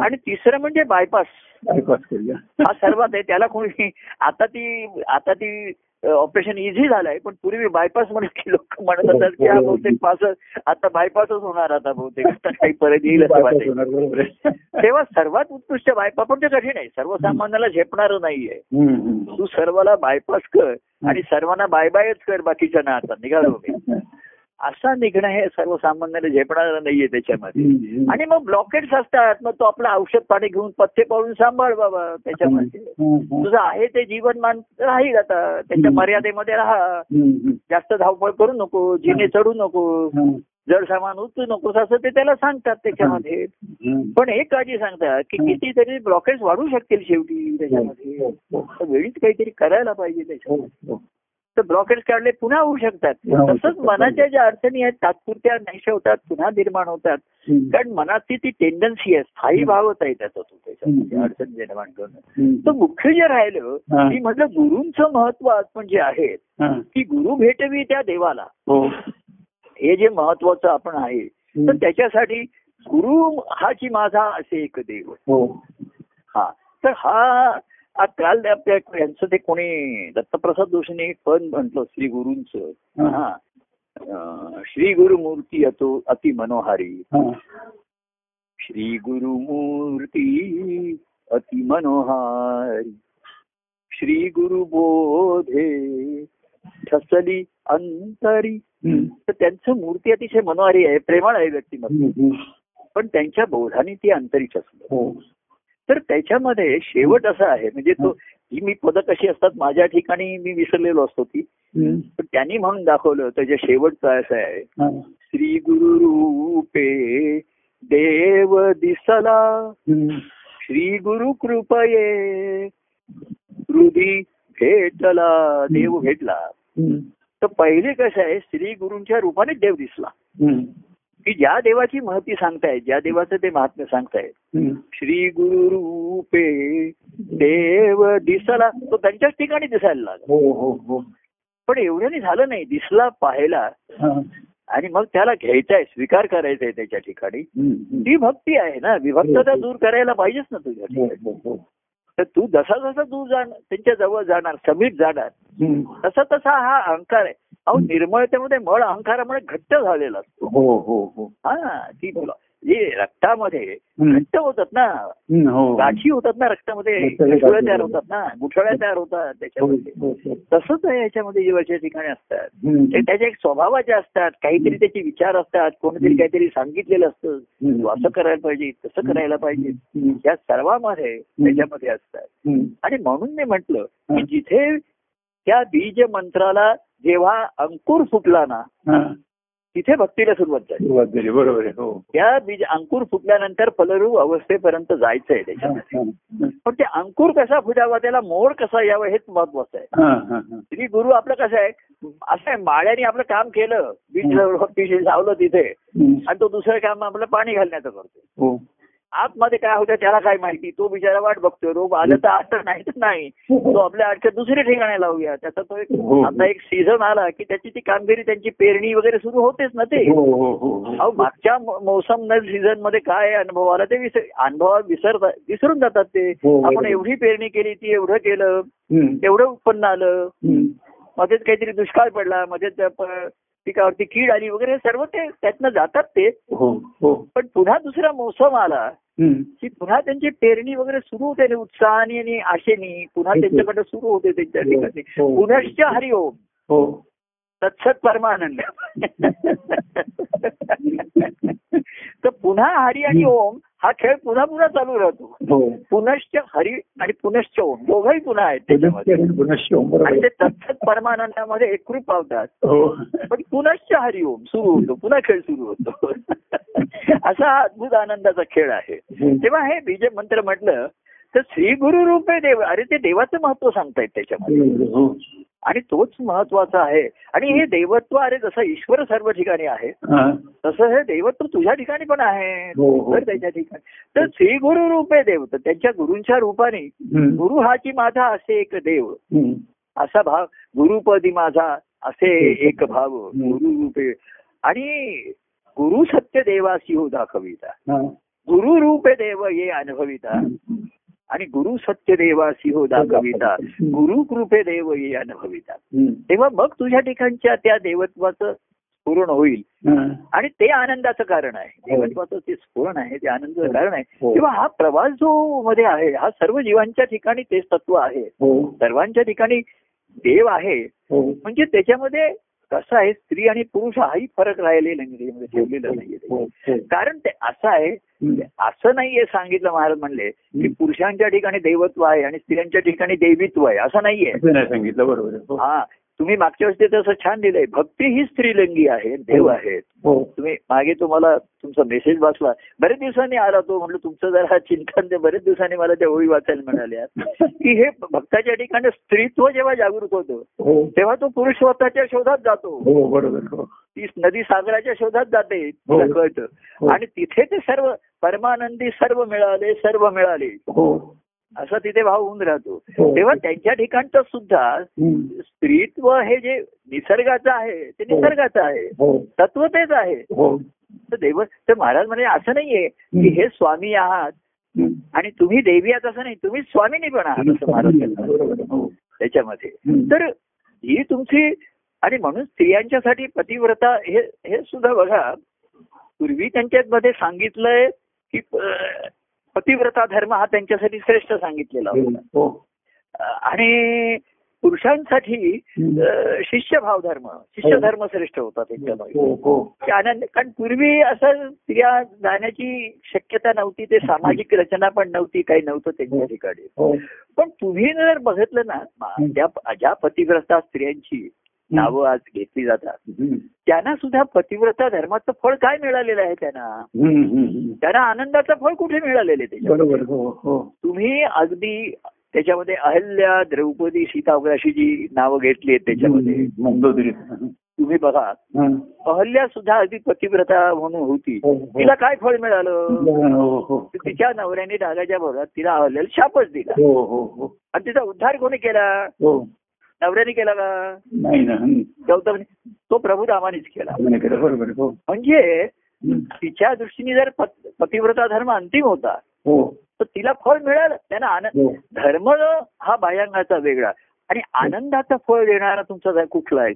आणि तिसरं म्हणजे बायपास करूया. हा सर्वात आहे त्याला कोणी आता ती आता ती ऑपरेशन इझी झालंय पण पूर्वी बायपास म्हणत की लोक म्हणत असतात की हा बहुतेक पास आता बायपासच होणार आता बहुतेक. आता काही परत येईल असं वाटेल. तेव्हा सर्वात उत्कृष्ट बायपास पण ते कठीण आहे. सर्वसामान्याला झेपणारं नाहीये. तू सर्वाला बायपास कर आणि सर्वांना बाय बायच कर बाकीच्या ना आता. निघालो मी. असा निघणं हे सर्वसामान्याला झेपणारं नाहीये त्याच्यामध्ये. आणि मग ब्लॉकेट्स असतात मग तो आपलं औषध पाणी घेऊन पथ्य पाळून सांभाळ बाबा त्याच्यामध्ये. तुझं आहे ते जीवनमान राहील आता. त्याच्या मर्यादेमध्ये राहा. जास्त धावपळ करू नको जिने चढू नको जड सामान उचलू नकोस असं ते त्याला सांगतात त्याच्यामध्ये. पण एक काळजी सांगतात की कितीतरी ब्लॉकेज वाढू शकतील शेवटी त्याच्यामध्ये. हो, हो, वेळीच काहीतरी करायला पाहिजे हो, त्याच्यामध्ये. हो. तर ब्लॉकेज काढले पुन्हा होऊ शकतात तसंच. मनाच्या ज्या अडचणी आहेत तात्पुरत्या नाहीशा होतात पुन्हा निर्माण होतात. कारण मनाची ती टेंडन्सी आहे स्थायी भावच आहे त्याचा तो त्याच्यामध्ये हम्म. अडचण निर्माण करणं. तर मुख्य जे राहिलं हा. की म्हटलं गुरूंचं महत्त्व आपण जे आहे हा. की गुरु भेटवी त्या देवाला हो हे जे महत्वाचं आपण आहे तर. त्याच्यासाठी गुरु हाची माझा असे एक देव हो हा तर हा काल यांचं ते कोणी दत्तप्रसाद जोशीने एक पद म्हटलं श्री गुरूंचं हा. श्री गुरुमूर्ती अतो अति मनोहारी. श्री गुरुमूर्ती अति मनोहारी श्री गुरु बोधे ठसली अंतरी. तर त्यांचं मूर्ती अतिशय मनोहारी आहे प्रेमळ आहे व्यक्तिमत्व. पण त्यांच्या बोधाने ती अंतरी ठसलं तर त्याच्यामध्ये शेवट असा आहे म्हणजे तो ही मी पद कशी असतात माझ्या ठिकाणी मी विसरलेलो असतो ती. पण त्यांनी म्हणून दाखवलं त्याच्या शेवटचं असं आहे. श्री गुरु रूपे देव दिसला. श्री गुरु कृपये हृदी भेटला देव भेटला. तर पहिले कसं आहे श्री गुरूंच्या रूपाने देव दिसला. की ज्या देवाची महती सांगतायत ज्या देवाचं ते महात्म्य सांगतायत. श्री गुरु रूपे देव दिसला तो त्यांच्याच ठिकाणी दिसायला लागला हो हो हो पण एवढ्याने झालं नाही दिसला पाहायला हा. आणि मग त्याला घ्यायचाय स्वीकार करायचा आहे त्याच्या ठिकाणी. ती भक्ती आहे ना विभक्तता दूर करायला पाहिजेच ना तुझ्या हो ठिकाणी हो हो तर तू जसा जसा तू जाण त्यांच्या जवळ जाणार समीप जाणार. तसा तसा हा अहंकार आहे अहो निर्मळतेमध्ये मळ अहंकारामुळे घट्ट झालेला असतो. हो हो हो. हा ती मुलं जे रक्तामध्ये. घट्ट होतात ना हो. गाठी होतात ना रक्तामध्ये गुठळ्या गाठी तयार होतात. ना गुठळ्या तयार होतात त्याच्यामध्ये. हो, हो. तसंच याच्यामध्ये जीवाच्या ठिकाणी असतात. त्याच्या एक स्वभावाचे असतात. काहीतरी त्याचे विचार असतात. कोणीतरी. काहीतरी सांगितलेलं असतं. तू असं करायला पाहिजे तसं करायला पाहिजे. या सर्वांमध्ये त्याच्यामध्ये असतात. आणि म्हणून मी म्हंटल की. जिथे त्या बीज मंत्राला जेव्हा अंकुर फुटला ना. तिथे भक्तीला सुरुवात झाली सुरुवात झाली बरोबर आहे हो त्या बीज अंकुर फुटल्यानंतर फलरूप अवस्थेपर्यंत जायचंय त्याच्यामध्ये. पण ते अंकुर कसा फुटावा त्याला मोड कसा यावा हेच महत्वाचं आहे. श्री गुरु आपलं कसं आहे असं आहे माळ्याने आपलं काम केलं बीज बीज लावलं तिथे. आणि तो दुसरं काम आपलं पाणी घालण्याचं करतो हो आतमध्ये काय होतं त्याला काय माहिती? तो बिचारा वाट बघतोय. रोग आलं तर आता नाही. तर नाही तो आपल्या अडचण दुसऱ्या ठिकाणी लावूया. त्याचा तो एक हो. आता एक सीझन आला की त्याची ती कामगिरी त्यांची पेरणी वगैरे सुरू होतेच ना ते. हो हो हो अहो मागच्या मोसम सीझनमध्ये काय अनुभव आला ते विसर अनुभव विसरता विसरून जातात ते. हो. आपण एवढी पेरणी केली ती एवढं केलं. तेवढं उत्पन्न आलं. मध्येच काहीतरी दुष्काळ पडला मध्येच पिकावरती कीड आली वगैरे सर्व ते त्यातनं जातात ते हो हो पण पुन्हा दुसरा मोसम आला. की पुन्हा त्यांची पेरणी वगैरे सुरू होते उत्साहाने आणि आशेनी पुन्हा. त्यांच्याकडे सुरू होते त्यांच्या हो. ठिकाणी. पुनश्च हरिओम हो तत्सत परमानंद तर पुन्हा हरी आणि ओम हा खेळ पुन्हा पुन्हा चालू राहतो. हो. पुनश्च हरी आणि पुनश्च ओम. दोघंही पुन्हा आहेत त्याच्यामध्ये. ओम ते तत्सत परमानंदामध्ये एकरूप पावतात. हो. पण पुनश्च हरिओम सुरू होतो. पुन्हा खेळ सुरू होतो. असा हा अद्भुत आनंदाचा खेळ आहे. तेव्हा हे बीज मंत्र म्हटलं तर श्री गुरु रूपे देव अरे ते देवाचं महत्त्व सांगतायत त्याच्यामध्ये. हो. आणि तोच महत्त्वाचा आहे आणि हे देवत्व अरे जसं ईश्वर सर्व ठिकाणी आहे. तसं हे देवत्व तुझ्या ठिकाणी पण आहे हो, हो. तर त्याच्या ठिकाणी तर श्री गुरु रूपे देव तर त्यांच्या गुरूंच्या रूपाने. गुरु हाची माझा असे एक देव. असा भाव गुरुपदी माझा असे एक भाव. गुरु रूपे आणि गुरु सत्य देवासी हो दाखविता. गुरु रूपे देव ये अनुभविता आणि गुरु सत्य देवासी हो दाखविता गुरु कृपे देव ये हम्म. तेव्हा मग तुझ्या ठिकाणच्या त्या देवत्वाचं स्फुरण होईल. हा. आणि ते आनंदाचं कारण आहे. देवत्वाचं ते स्फुरण आहे ते आनंदाचं कारण आहे. हो. तेव्हा हा प्रवास जो मध्ये आहे हा सर्व जीवांच्या ठिकाणी तेच तत्व आहे. हो. सर्वांच्या ठिकाणी देव आहे. हो. म्हणजे त्याच्यामध्ये कसं आहे स्त्री आणि पुरुष हाही फरक राहिलेला नाही त्याच्यामध्ये ठेवलेला नाहीये हो हो कारण ते असं आहे. असं नाहीये सांगितलं महाराज म्हणले की पुरुषांच्या ठिकाणी दैवत्व आहे आणि स्त्रियांच्या ठिकाणी देवित्व आहे असं नाहीये सांगितलं बरोबर. हो. हा तुम्ही मागच्या ते तसं छान लिहिलंय भक्ती ही स्त्रीलिंगी आहे देव आहेत. हो. तुम्ही मागे तुम्हाला तुमचा मेसेज वाचला. बरेच दिवसांनी आला तो म्हटलं तुमचं जरा चिंतन ते बरेच दिवसांनी मला त्या ओळी वाचायला मिळाल्या. की हे भक्ताच्या ठिकाणी स्त्रीत्व जेव्हा जागृत होतं हो. तेव्हा तो पुरुष स्वतःच्या शोधात जातो. हो बरोबर हो. ती नदी सागराच्या शोधात जाते हो. तिला कळतं. हो. आणि तिथे ते सर्व परमानंदी सर्व मिळाले सर्व मिळाले. हो. असा तिथे भाव होऊन राहतो हो. तेव्हा त्यांच्या ठिकाणचं सुद्धा. स्त्रीत्व हे जे निसर्गाचं आहे ते हो. निसर्गाचं आहे हो तत्व तेच आहे हो तर देव तर महाराज म्हणजे असं नाहीये की हे स्वामी आहात. आणि तुम्ही देवी आहात असं नाही तुम्ही स्वामिनी पण आहात असं महाराज. हो त्याच्यामध्ये. तर ही तुमची आणि म्हणून स्त्रियांच्यासाठी पतिव्रता हे हे सुद्धा बघा पूर्वी त्यांच्यामध्ये सांगितलंय की पतिव्रता धर्म हा त्यांच्यासाठी श्रेष्ठ सांगितलेला होता. हो अं, आणि पुरुषांसाठी शिष्यभाव धर्म शिष्य धर्म श्रेष्ठ होता हो हो. की आनंद कारण पूर्वी असं स्त्रिया जाण्याची शक्यता नव्हती ते सामाजिक रचना पण नव्हती काही नव्हतं त्यांच्या ठिकाणी. हो. पण तुम्ही जर बघितलं ना ज्या ज्या पतिव्रता स्त्रियांची नावं आज घेतली जातात. त्यांना सुद्धा पतिव्रता धर्माचं फळ काय मिळालेलं आहे त्यांना. त्यांना आनंदाचं फळ कुठे मिळालेलं आहे त्याच्या बरोबर हो हो. तुम्ही अगदी त्याच्यामध्ये अहल्या द्रौपदी सीता वगैरे अशी जी नावं घेतली आहेत त्याच्यामध्ये. तुम्ही बघा. अहल्या सुद्धा अगदी पतिव्रता म्हणून होती. हो. तिला काय फळ मिळालं? हो हो तिच्या नवऱ्याने रागाच्या भरात तिला अहल्याला शापच दिला. हो हो हो. आणि तिचा उद्धार कोणी केला? हो. नवऱ्याने केला का? नाही ना. गौतम तो प्रभू रामानेच केला. बरोबर. हो. म्हणजे. तिच्या दृष्टीने जर पत- पतिव्रता धर्म अंतिम होता हो. तर तिला फळ मिळालं. त्यांना आनंद हो. धर्म हा बाह्यांगाचा वेगळा. आणि आनंदाचं फळ देणारा तुमचा कुठला आहे?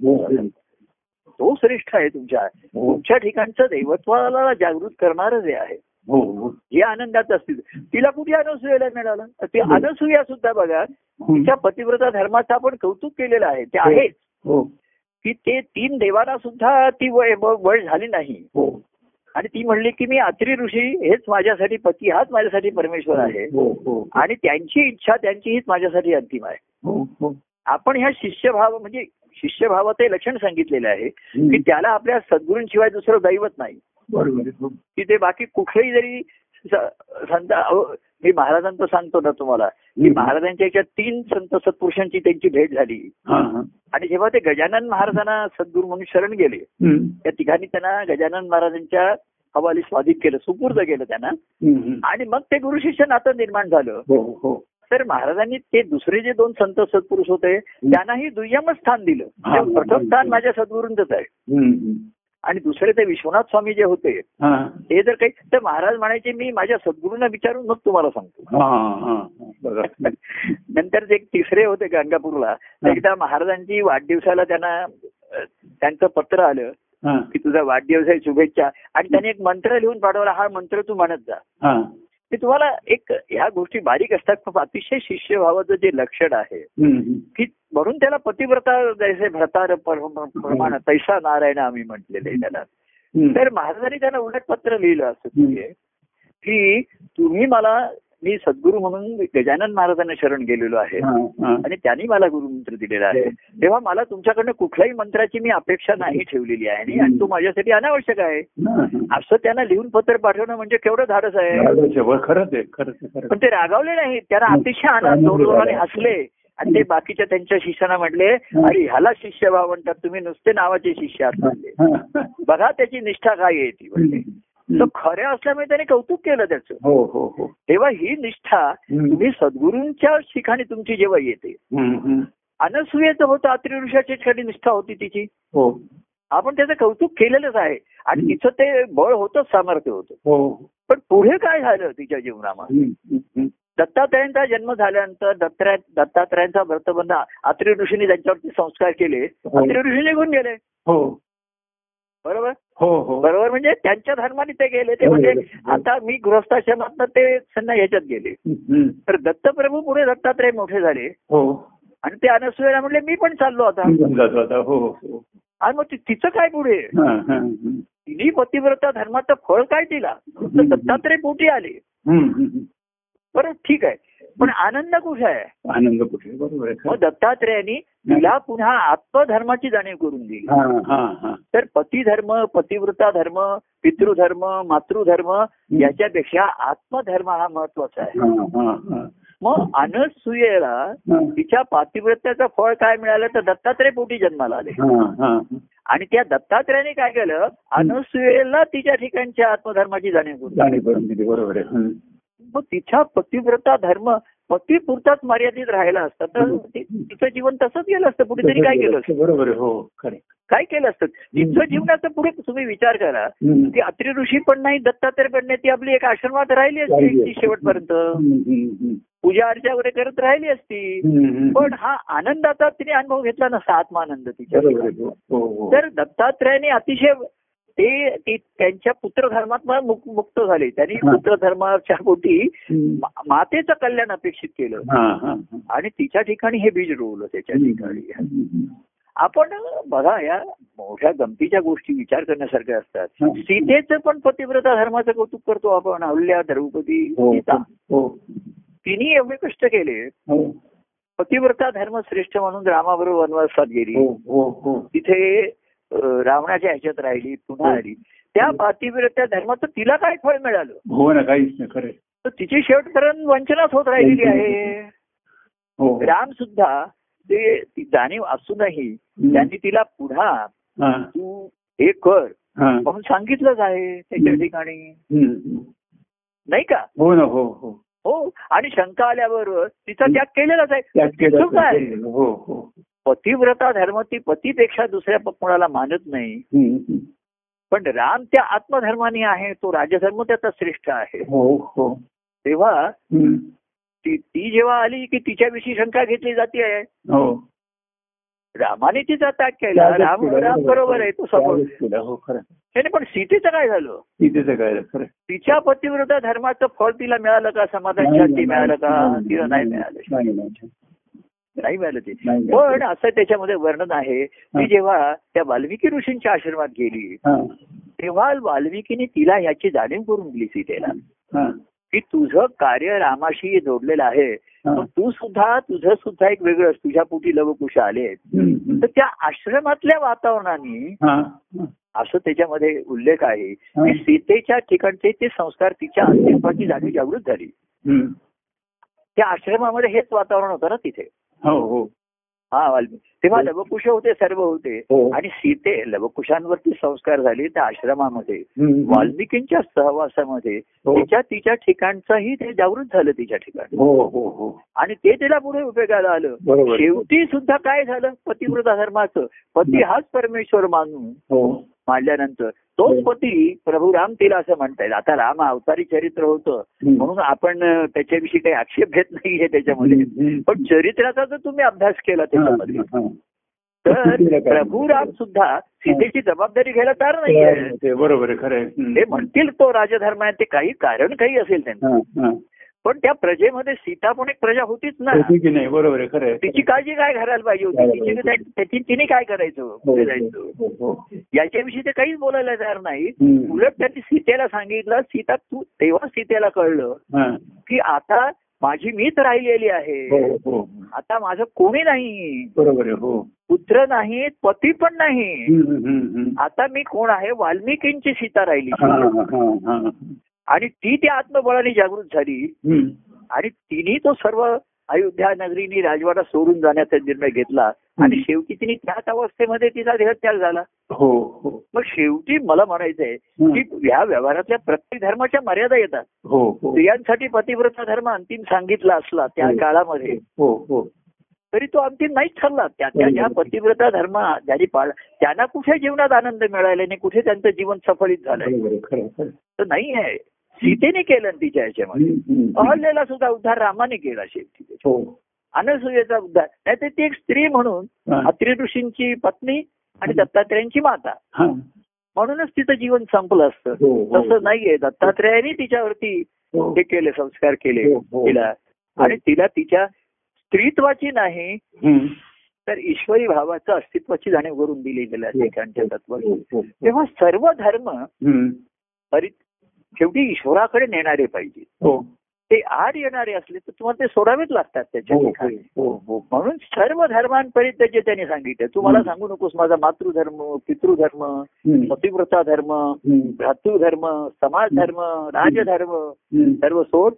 तो श्रेष्ठ आहे तुमच्या. तुमच्या ठिकाणचं दैवत्वाला जागृत करणारं जे आहे. हो. आनंदाचं असतील. तिला कुठे अनसुयाला मिळालं? ते अनसुया सुद्धा बघा. तिच्या पतिव्रता धर्माचं आपण कौतुक केलेलं आहे ते आहे हो. की ते तीन देवांना सुद्धा ती वय वय झाली नाही. हो. आणि ती म्हणली की मी अत्री ऋषी हेच माझ्यासाठी पती हाच माझ्यासाठी परमेश्वर आहे. हो हो. आणि त्यांची इच्छा त्यांची हीच माझ्यासाठी अंतिम आहे. हो हो. आपण ह्या शिष्यभाव म्हणजे शिष्यभावाचं हे लक्षण सांगितलेलं आहे की. त्याला आपल्या सद्गुरूंशिवाय दुसरं दैवत नाही. हो. की ते बाकी कुठलेही जरी संत मी महाराजांचं सांगतो ना तुम्हाला. की. महाराजांच्या याच्यात तीन संत सत्पुरुषांची त्यांची भेट झाली. आणि जेव्हा ते गजानन महाराजांना सद्गुरू म्हणून शरण गेले. त्या ठिकाणी त्यांना गजानन महाराजांच्या हवाली स्वाधीन केलं सुपूर्द केलं त्यांना. आणि मग ते गुरु शिष्य नातं निर्माण झालं. हो हो. तर महाराजांनी ते दुसरे जे दोन संत सत्पुरुष होते त्यांनाही दुय्यमच स्थान दिलं. प्रथम स्थान माझ्या सद्गुरूंचंच आहे. आणि दुसरे ते विश्वनाथ स्वामी जे होते हा. ते जर काही तर महाराज म्हणायचे मी माझ्या सद्गुरूंना विचारून मग तुम्हाला सांगतो. नंतर ते एक तिसरे होते गंगापूरला एकदा महाराजांची वाढदिवसाला त्यांना त्यांचं पत्र आलं की तुझा वाढदिवस आहे शुभेच्छा. आणि त्याने एक मंत्र लिहून पाठवला हा मंत्र तू म्हणत जा. हा तुम्हाला एक ह्या गोष्टी बारीक असतात पण अतिशय शिष्यभावाचं जे लक्षण आहे. की म्हणून त्याला पतिव्रता जैसे भरतार प्रमाण तैसा नारायण आम्ही म्हटलेले त्याला. तर महाराजांनी त्यांना उलट पत्र लिहिलं असं की तुम्ही मला मी सद्गुरू म्हणून गजानन महाराजांना शरण गेलेलो आहे. हा, हा. आणि त्यांनी मला गुरुमंत्र दिलेला आहे. तेव्हा मला तुमच्याकडनं कुठल्याही मंत्राची मी अपेक्षा नाही ठेवलेली आहे. आणि- तो माझ्यासाठी अनावश्यक आहे. हा, हा. असं त्यांना लिहून पत्र पाठवणं म्हणजे केवढं धाडस आहे. पण ते रागावले नाही त्यांना अतिशय आनंद हसले. आणि ते बाकीच्या त्यांच्या शिष्यांना म्हटले अरे ह्याला शिष्यभाव म्हणतात. तुम्ही नुसते नावाचे शिष्य आहात. म्हणले. हा. बघा त्याची निष्ठा काय आहे ती म्हणले तर खऱ्या असल्यामुळे त्याने कौतुक केलं त्याचं. हो हो हो. तेव्हा ही निष्ठा. तुम्ही सद्गुरूंच्या ठिकाणी तुमची जेव्हा येते. अनसुयेचं होतं अत्रि ऋषाच्या ठिकाणी निष्ठा होती तिची. हो. आपण त्याचं कौतुक केलेलंच आहे. आणि तिचं ते बळ होतं सामर्थ्य होतं. हो. पण पुढे काय झालं तिच्या जीवनामध्ये. दत्तात्रयांचा जन्म झाल्यानंतर दत्तराय दत्तात्रयांचा व्रतबंध अत्रि ऋषीने त्यांच्यावरती संस्कार केले. हो. अत्रि ऋषी निघून गेले. हो. बरोबर? हो हो. बरोबर म्हणजे त्यांच्या धर्माने ते गेले. ते हो, म्हणजे हो. आता मी गृहस्थाश्रमात ते त्यांना ह्याच्यात गेले. तर दत्तप्रभू पुढे दत्तात्रय मोठे झाले. हो. आणि ते अनसुयाला म्हणले मी पण चाललो आता. आता. हो हो आणि मग तिचं काय पुढे? हा, हा. तिने पतिव्रता धर्माचं फळ काय दिला? तर दत्तात्रय पोटी आले. बरं ठीक आहे. पण आनंद कुठे आहे? आनंद कुठे बरोबर आहे मग. दत्तात्रयाने तिला पुन्हा आत्मधर्माची जाणीव करून दिली. हा हा हा. तर पतिधर्म पतिव्रता धर्म पितृधर्म मातृधर्म याच्यापेक्षा आत्मधर्म हा महत्त्वाचा आहे. मग अनसूयेला. तिच्या पातिव्रत्याचं फळ काय मिळालं? तर दत्तात्रय पोटी जन्माला आले. आणि त्या दत्तात्रयाने काय केलं? अनसूयेला तिच्या ठिकाणच्या आत्मधर्माची जाणीव करून दिली. बरोबर आहे. मग तिच्या पतिव्रता धर्म पतीपुरताच मर्यादित राहिला असता तर तिचं जीवन तसंच गेलं असतं. पुढे तरी काय केलं असतं. बरोबर हो काय केलं असतं? तिचं जीवनाचं पुढे तुम्ही विचार करा. ती अत्रि ऋषी पण नाही दत्तात्रय पण नाही ती आपली एक आश्रमात राहिली असती ती शेवटपर्यंत. पूजा अर्चा वगैरे करत राहिली असती. पण हा आनंदाचा तिने अनुभव घेतला नसता आत्मानंद तिच्या हो, हो हो. तर दत्तात्रयाने अतिशय ते त्यांच्या पुत्र धर्मात मुक्त झाले. त्यांनी हा. पुत्र धर्माच्या पोटी मातेचं कल्याण अपेक्षित केलं. हा, हा, हा. आणि तिच्या ठिकाणी हे बीज रोवलं त्याच्या ठिकाणी. आपण बघा या मोठ्या गमतीच्या गोष्टी विचार करण्यासारख्या असतात. हा. सीतेचं पण पतिव्रता धर्माचं कौतुक करतो आपण. अहल्या द्रौपदी हो सीता. हो. तिने एवढे कष्ट केले. हो. पतिव्रता धर्म श्रेष्ठ म्हणून रामाबरोबर वनवासात गेली. हो हो हो. तिथे रावणाच्या ह्याच्यात राहिली पुन्हा हो. आली. त्या पातिव्रत्या धर्माचं तिला काय फळ मिळालं? हो ना काहीच नाही खरं आहे. तर तिची शेवटपर्यंत वंचनाच होत राहिलेली आहे. हो. हो. राम सुद्धा ते ती जाणीव असूनही. त्यांनी तिला पुन्हा हा, तू हे कर हा. म्हणून सांगितलंच आहे त्याच्या. ठिकाणी. नाही का? हो ना हो हो. हो. आणि शंका आल्यावर तिचा त्याग केलेलाच आहे. पतिव्रता धर्म ती पतीपेक्षा दुसऱ्या कोणाला मानत नाही. पण राम त्या आत्मधर्माने आहे तो राजधर्म त्याचा श्रेष्ठ आहे. हो हो. तेव्हा. ती जेव्हा आली की तिच्याविषयी शंका घेतली जाते आहे. हो. रामाने तिचा त्याग केला. राम राम बरोबर आहे तो समोर हो पण सीतेचं काय झालं? तिथेच काय तिच्या पतिव्रता धर्माचं फळ तिला मिळालं का? समाधान शांती मिळालं का? तिला नाही मिळालं. नाही मिळालं ते पण असं त्याच्यामध्ये वर्णन आहे हा. जेव्हा त्या वाल्मिकी ऋषींच्या आश्रमात गेली तेव्हा वाल्मिकीने तिला याची जाणीव करून दिली सीतेला की तुझं कार्य रामाशी जोडलेलं आहे तू सुद्धा तुझं सुद्धा एक वेगळं तुझ्या पोटी लवकुश आले. तर त्या आश्रमातल्या वातावरणाने. असं त्याच्यामध्ये उल्लेख आहे. की सीतेच्या ठिकाणचे ते संस्कार तिच्या अस्तित्वाची जाणीव जागृत झाली. त्या आश्रमामध्ये हेच वातावरण होतं ना तिथे हो हो. हा. वाल्मिकी. तेव्हा लवकुश होते सर्व होते. हो. आणि सीते लवकुशांवरती संस्कार झाले त्या आश्रमामध्ये. वाल्मिकींच्या सहवासामध्ये. हो. तिच्या तिच्या ठिकाणचंही ते जागृत झालं तिच्या ठिकाणी. हो हो हो. आणि ते तिला पुढे उपयोगाला आलं. शेवटी सुद्धा काय झालं? पतिव्रता धर्माचं. पती हाच परमेश्वर मानून हो मानल्यानंतर तोच हो. पती प्रभू राम तिला असं म्हणतायत आता राम अवतारी चरित्र होतं. म्हणून आपण त्याच्याविषयी काही आक्षेप घेत नाहीये त्याच्यामध्ये. पण चरित्राचा जर तुम्ही अभ्यास केला त्याच्यामध्ये हा, हा. तर प्रभू राम सुद्धा सीतेची जबाबदारी घ्यायला तयार नाहीये ते बरोबर आहे खरं. ते म्हणतील तो राजधर्म आहे ते काही कारण काही असेल त्यांचं हा, हा. पण त्या प्रजेमध्ये सीता पण एक प्रजा होतीच ना. नाही? बरोबर आहे खरं. तिची काळजी काय घालायला पाहिजे होती? तिची तिने काय करायचं? हो, जायचं हो, हो. याच्याविषयी ते काहीच बोलायला तयार नाही. उलट त्यांनी सीतेला सांगितलं सीता तू तेव्हा सीतेला कळलं हा. की आता माझी मीच राहिलेली हो आहे हो. आता माझं कोणी नाही. बरोबर आहे हो. पुत्र नाही पती पण नाही. आता मी कोण आहे? वाल्मिकींची सीता राहिली. हा, हा, हा. आणि ती त्या आत्मबळाने जागृत झाली. आणि तिने तो सर्व अयोध्या नगरीनी राजवाडा सोडून जाण्याचा निर्णय घेतला. आणि शेवटी तिने त्याच अवस्थेमध्ये तिचा देहत्याग झाला. हो हो. मग शेवटी मला म्हणायचंय की ह्या व्यवहारातल्या प्रत्येक धर्माच्या मर्यादा येतात. हो हो. स्त्रियांसाठी पतिव्रता धर्म अंतिम सांगितला असला त्या हो. काळामध्ये हो हो. तरी तो अंतिम नाहीच ठरला. त्या पतिव्रता धर्म ज्यांनी पाळ त्यांना कुठे जीवनात आनंद मिळाला नाही कुठे त्यांचं जीवन सफलित झालंय. तर नाही आहे सीतेने केलं तिच्या ह्याच्यामध्ये. अहल्येला सुद्धा उद्धार रामाने केला शेवटी हो अनसुयेचा उद्धार नाही तर ती एक स्त्री म्हणून. अत्रि ऋषींची पत्नी आणि दत्तात्रेयांची माता. म्हणूनच तिचं जीवन संपलं असतं हो, हो. तसं नाहीये दत्तात्रेयांनी तिच्यावरती हो. केले संस्कार केले. तिला आणि तिला तिच्या स्त्रीत्वाची नाही. तर ईश्वरी भावाचं अस्तित्वाची जाणीव करून दिली गेल्या ठिकाणच्या तत्व. तेव्हा सर्व धर्म हम्म. शेवटी ईश्वराकडे नेणारे पाहिजे. हो. ते आड येणारे असले तर तुम्हाला ते सोडावेच लागतात त्याच्या हो ठिकाणी. हो हो. म्हणून सर्व धर्मांपरित्य त्यांनी सांगितलं तू मला सांगू नकोस माझा मातृधर्म पितृधर्म. पतिव्रता धर्म. भ्रातृधर्म समाज धर्म राजधर्म. सर्व सोड.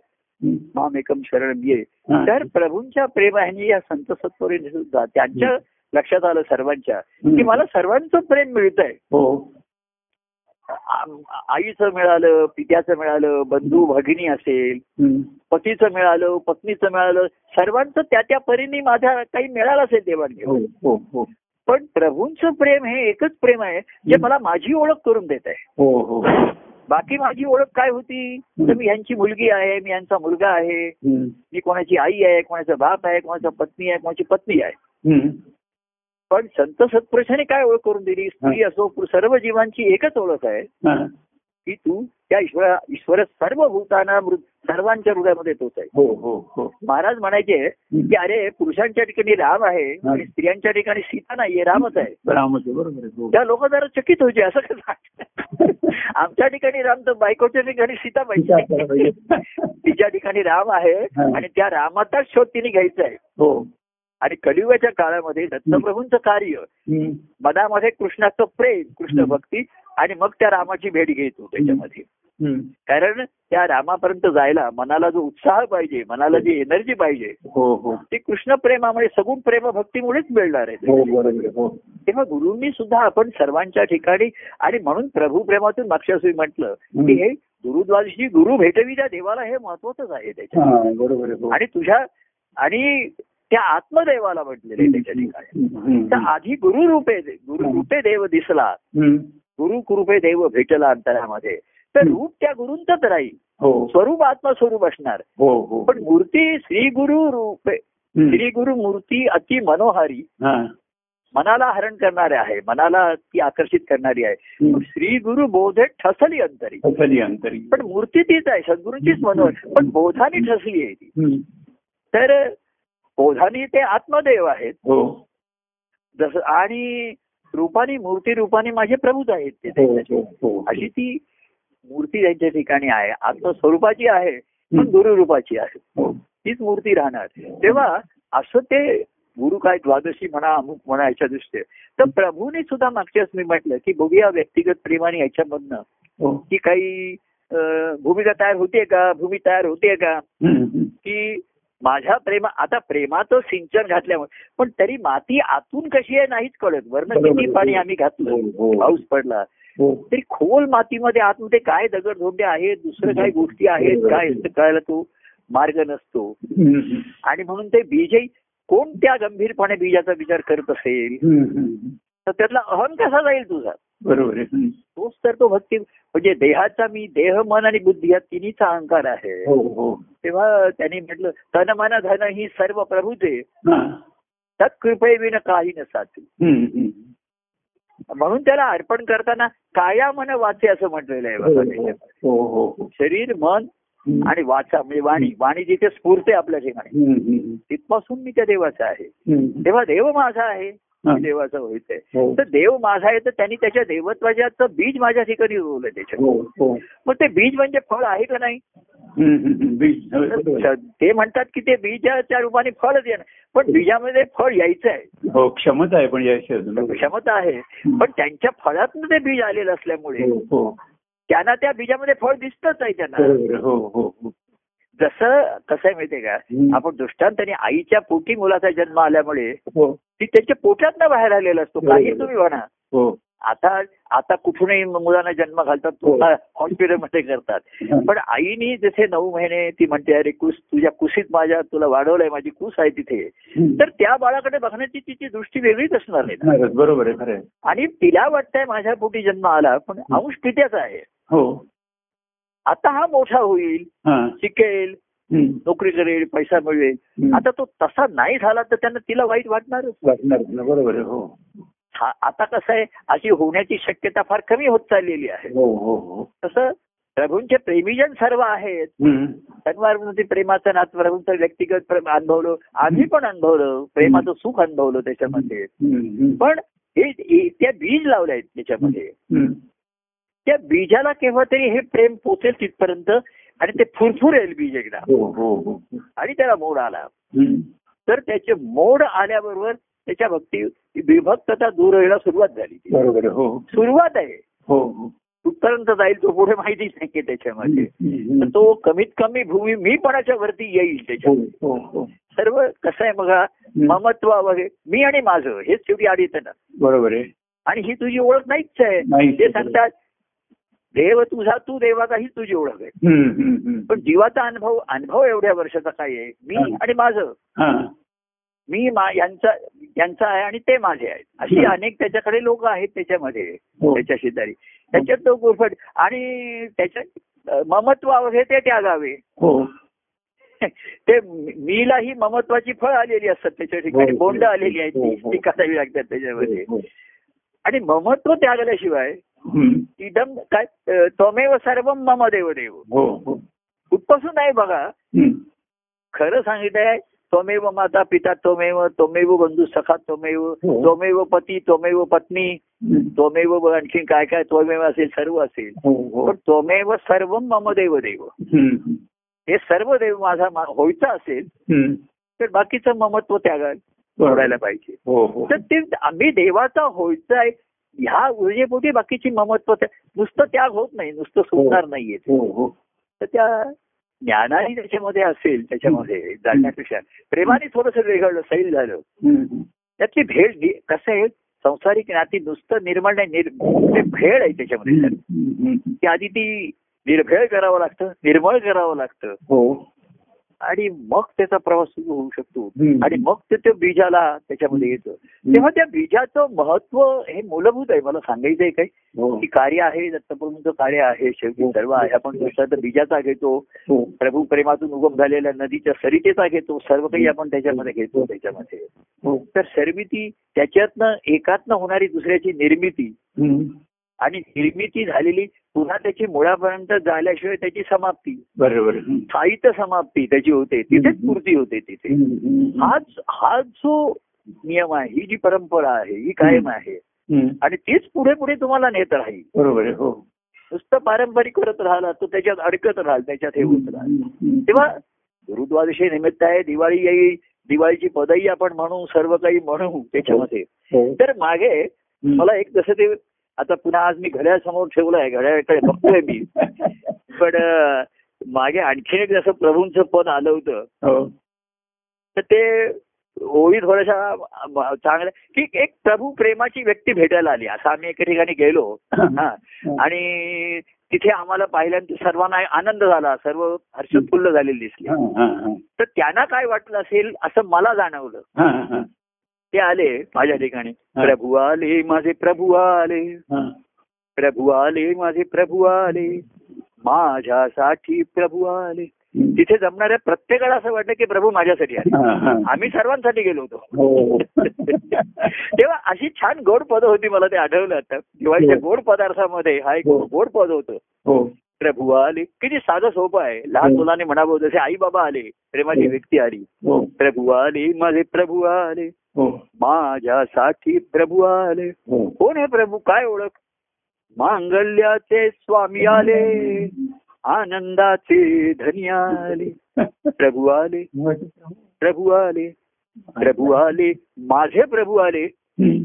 माम एकम शरण ये. हा. तर प्रभूंच्या प्रेमाने या संत सत्वरीने सुद्धा त्यांच्या लक्षात आलं सर्वांच्या की. मला सर्वांचं प्रेम मिळतंय. हो. आ- आईचं मिळालं पित्याचं मिळालं बंधू भगिनी असेल. पतीचं मिळालं पत्नीचं मिळालं सर्वांचं त्या त्या परीने माझ्या काही मिळालं असेल देवाणघेवाण. हो हो हो. पण प्रभूंचं प्रेम हे एकच प्रेम आहे जे मला माझी ओळख करून देत आहे. बाकी माझी ओळख काय होती? तर मी यांची मुलगी आहे मी यांचा मुलगा आहे. मी कोणाची आई आहे कोणाचा बाप आहे कोणाचा पत्नी आहे कोणाची पत्नी आहे. पण संत सत्पुरुषाने काय ओळख करून दिली? स्त्री असो सर्व जीवांची एकच ओळख आहे. की तू त्या ईश्वरा ईश्वर सर्व भूताना सर्वांच्या हृदयामध्ये तोच आहे. हो हो हो. महाराज म्हणायचे की अरे पुरुषांच्या ठिकाणी राम आहे आणि स्त्रियांच्या ठिकाणी सीता नाहीये रामच आहे. रामच बरोबर आहे हो. त्या लोक जरा चकित व्हायचे असं कसं? आमच्या ठिकाणी राम तर बायकोच्या ठिकाणी सीता पाहिजे. तिच्या ठिकाणी राम आहे. आणि त्या रामाचाच शोध तिने घ्यायचा आहे. हो. आणि कलियुगाच्या काळामध्ये दत्तप्रभूंचं कार्य. मनामध्ये कृष्णाचं प्रेम कृष्ण भक्ती आणि मग त्या रामाची भेट घेतो त्याच्यामध्ये. कारण त्या रामापर्यंत जायला मनाला जो उत्साह पाहिजे मनाला जी एनर्जी पाहिजे हो हो. ती कृष्ण प्रेमामुळे सगुण प्रेम भक्तीमुळेच मिळणार आहे. हो तेव्हा गुरुंनी सुद्धा आपण सर्वांच्या ठिकाणी आणि म्हणून प्रभू प्रेमातून मागच्या म्हटलं की हे गुरुद्वादशी गुरु भेटवी त्या देवाला हे महत्वाचंच आहे त्याच्या आणि तुझ्या आणि त्या आत्मदेवाला म्हटलेलं त्याच्या ठिकाणी. तर आधी गुरु रूपे गुरु रूपे देव दिसला. गुरु कृपे देव भेटला अंतरामध्ये. तर रूप त्या गुरुंचंच राहील. हो. स्वरूप आत्मस्वरूप असणार. हो हो. पण मूर्ती श्री गुरु रूपे. श्री गुरु मूर्ती अति मनोहारी. मनाला हरण करणारे आहे. मनाला ती आकर्षित करणारी आहे. श्री गुरु बोधे ठसली अंतरी. असली अंतरी. पण मूर्ती तीच आहे. सद्गुरूंचीच मनोहर. पण बोधानी ठसली आहे ती. तर बोधानी ते आत्मदेव आहेत. हो. जसं आणि रूपानी मूर्ती रूपानी माझे प्रभूच आहेत ते हो त्यांच्या हो अशी ती मूर्ती त्यांच्या ठिकाणी आहे. आत्मस्वरूपाची आहे पण गुरुरूपाची आहे. तीच मूर्ती राहणार. तेव्हा असं ते गुरु काय द्वादशी म्हणा अमुक म्हणा याच्या दृष्टीने. तर प्रभूने सुद्धा मागच्याच मी म्हटलं की बघूया व्यक्तिगत प्रेमाने याच्यामधनं की काही भूमिका तयार होते का? भूमी तयार होते का. की माझ्या प्रेमा आता प्रेमाचं सिंचन घातल्यामुळे पण तरी माती आतून कशी आहे नाहीच कळत वरनं बरोबर. किती पाणी आम्ही घातलं हो, हो. पाऊस पडला हो तरी खोल मातीमध्ये आतमध्ये काय दगड धोंडे आहेत दुसरं काय गोष्टी आहेत. काय कळायला तो मार्ग नसतो. आणि म्हणून ते बीजही कोण त्या गंभीरपणे बीजाचा विचार करत असेल. तर त्यातला अहम कसा जाईल तुझा बरोबर आहे. तोच तर तो भक्ती म्हणजे देहाचा मी देह मन आणि बुद्धी या तिन्हीचा अहंकार आहे हो हो तेव्हा त्यांनी म्हटलं तन मन धन ही सर्व प्रभूचे. तत्कृपे विन काही नसाती. म्हणून त्याला अर्पण करताना काया मन वाचे असं म्हटलेलं आहे हो. शरीर मन. आणि वाचा म्हणजे वाणी वाणी जिथे स्फूर्ते आपल्या ठिकाणी. तिथपासून मी त्या देवाचा आहे. तेव्हा देव माझा आहे देवाचा व्हायचंय. हो. तर देव माझा आहे तर त्यांनी त्याच्या देवत्वाचं बीज माझ्या ठिकाणी रोवलं त्याच्यात. हो, हो. मग ते बीज म्हणजे फळ आहे का नाही. ते म्हणतात की ते बीजाच्या रूपाने फळ देणं पण बीजामध्ये फळ यायचं आहे. हो क्षमता आहे पण या शब्दात. क्षमता आहे. पण त्यांच्या फळातनं ते बीज आलेलं असल्यामुळे त्यांना त्या बीजामध्ये फळ दिसतच आहे त्यांना. जसं कसं माहितीये का. आपण दृष्टांताने आईच्या पोटी मुलाचा जन्म आल्यामुळे हो ती त्याच्या पोटात बाहेर आलेला असतो. काही तुम्ही म्हणा हो आता आता कुठूनही मुलांना जन्म घालतात तो हो. हॉस्पिटलमध्ये करतात हा. पण आईनी जसे नऊ महिने ती म्हणते अरे कुस तुझ्या कुशीत माझ्या तुला वाढवलंय माझी कुस आहे तिथे. तर त्या बाळाकडे बघण्याची तिची दृष्टी वेगळीच असणार आहे बरोबर आहे खरं आहे. आणि तिला वाटतंय माझ्या पोटी जन्म आला पण अंश तिथेच आहे हो आता हा मोठा होईल शिकेल. नोकरी करेल पैसा हम्म. आता तो तसा नाही झाला तर त्यांना तिला वाईट वाटणारच. वाटणार बरोबर हो. आता कसं आहे अशी होण्याची शक्यता फार कमी होत चाललेली आहे. हो हो हो. तसं प्रभूंचे प्रेमीजन सर्व आहेत. तन्वारमध्ये प्रेमाचं नात प्रभूंचं व्यक्तिगत प्रेम अनुभवलं आम्ही पण अनुभवलं प्रेमाचं सुख अनुभवलं त्याच्यामध्ये. पण हे त्या बीज लावले आहेत त्याच्यामध्ये. त्या बीजाला केव्हा तरी हे प्रेम पोचेल तिथपर्यंत आणि ते फुरफुरेल बीज एकदा. हो हो हो. आणि त्याला मोड आला. तर त्याचे मोड आल्याबरोबर त्याच्या भक्ती विभक्तता दूर व्हायला सुरुवात झाली हो. सुरुवात आहे. हो हो. कुठपर्यंत जाईल तो पुढे माहितीच नाही त्याच्यामध्ये. तो कमीत कमी भूमी मीपणाच्या वरती येईल त्याच्या हो सर्व कसं आहे बघा ममत्व वगैरे मी आणि माझं हेच शेवटी आड येतं ना बरोबर आहे. आणि ही तुझी ओळख नाहीच आहे. ते. सांगतात देव तुझा तू देवाचा ही तुझी ओळख आहे. पण जीवाचा अनुभव अनुभव एवढ्या वर्षाचा काय आहे मी. आणि माझं हा मी मा- यांचा यांचा आहे आणि ते माझे आहेत अशी. अनेक त्याच्याकडे लोक आहेत त्याच्यामध्ये हो. त्याच्या शेजारी त्याच्यात तो गुरफट आणि त्याच्यात ममत्व हे ते त्यागावे हो ते मीलाही ममत्वाची फळ आलेली असतात त्याच्या ठिकाणी हो, बोंड आलेली आहेत ती काढावी लागतात त्याच्यामध्ये. आणि ममत्व त्यागल्याशिवाय. इदम काय त्वमेव सर्व मम देव देव कुठपासून नाही बघा. खरं सांगितलंय त्वमेव माता पिता त्वमेव त्वमेव बंधू सखा त्वमेव हो. त्वमेव पती त्वमेव पत्नी. त्वमेव आणखीन काय काय त्वमेव असेल सर्व असेल हो हो पण त्वमेव सर्व मम देव देव. हे सर्व देव माझा व्हायचा असेल. तर बाकीचं ममत्व त्यागा सोडायला पाहिजे तर ते आम्ही देवाचा व्हायचं आहे ह्या ऊर्जेपोटी बाकीची ममत्व नुसतं त्याग होत नाही नुसतं सुटणार नाहीये ते. हो हो. तर त्या ज्ञानाने त्याच्यामध्ये असेल त्याच्यामध्ये जाण्यापेक्षा. प्रेमाने थोडंसं वेगळं सैल झालं. त्यातली भेळ नि- कसं आहे संसारिक नाती नुसतं निर्मळ नाही भेळ आहे त्याच्यामध्ये. आधी ती निर्भेळ करावं लागतं निर्मळ करावं लागतं. हो. आणि मग त्याचा प्रवास सुरू होऊ शकतो. आणि मग ते त्या बीजाला त्याच्यामध्ये येतं. तेव्हा त्या बीजाचं महत्त्व हे मूलभूत आहे. मला सांगायचंय काय हो. की कार्य आहे दत्तप्रभूंचं कार्य आहे. शेवटी हो. सर्व आहे. आपण दृष्टांत बीजाचा घेतो. हो. प्रभू प्रेमातून उगम झालेल्या नदीच्या सरितेचा घेतो. सर्व काही आपण त्याच्यामध्ये घेतो त्याच्यामध्ये. तर सर्विती त्याच्यातनं एकातनं होणारी दुसऱ्याची निर्मिती. आणि निर्मिती झालेली पुन्हा त्याची मुळापर्यंत झाल्याशिवाय त्याची समाप्ती बरोबर. स्थायित समाप्ती त्याची होते तिथेच पूर्ती होते तिथे. हाच हा जो नियम आहे ही जी परंपरा आहे ही कायम आहे. आणि तीच पुढे पुढे तुम्हाला नेत राहील बरोबर हो नुसतं पारंपरिक करत राहिला तो त्याच्यात अडकत राहाल त्याच्यात हे होत राहाल. तेव्हा गुरुद्वादशी निमित्त आहे दिवाळी येईल दिवाळीची पदही आपण म्हणू सर्व काही म्हणू त्याच्यामध्ये हो. तर मागे. मला एक जसं ते आता पुन्हा आज मी घड्याळसमोर ठेवलंय घड्याळकडे बघतोय मी. पण मागे आणखीन एक जसं प्रभूंचं पद आलं होतं हो. तर ते ओळी थोड्याशा चांगल्या की एक प्रभू प्रेमाची व्यक्ती भेटायला आली. असं आम्ही एका ठिकाणी गेलो. हा. आणि तिथे आम्हाला पाहिल्यानंतर सर्वांना आनंद झाला. सर्व हर्षोत्फुल्ल झालेली दिसली. तर त्यांना काय वाटलं असेल असं मला जाणवलं. ते आले माझ्या ठिकाणी. प्रभू आले माझे प्रभू आले हा. प्रभू आले माझे प्रभू आले माझ्यासाठी प्रभू आले. तिथे जमणाऱ्या प्रत्येकाला असं वाटलं की प्रभू माझ्यासाठी आले. आम्ही सर्वांसाठी गेलो होतो हो तेव्हा अशी छान गोड पद होती मला ते आठवलं आता दिवाळीच्या हो. गोड पदार्थामध्ये हा एक हो. गोड पद होतं हो प्रभू आले किती साधं सोपं आहे लहान. मुलांनी म्हणावं जसे आई बाबा आले प्रेमाची. व्यक्ती आली प्रभू आले माझे प्रभू आले माझ्यासाठी प्रभू आले. हो. कोण आहे प्रभू? काय ओळख? मांगल्याचे स्वामी आले. आनंदाचे धनी आले. प्रभू आले. प्रभू आले. प्रभू आले. माझे प्रभू आले.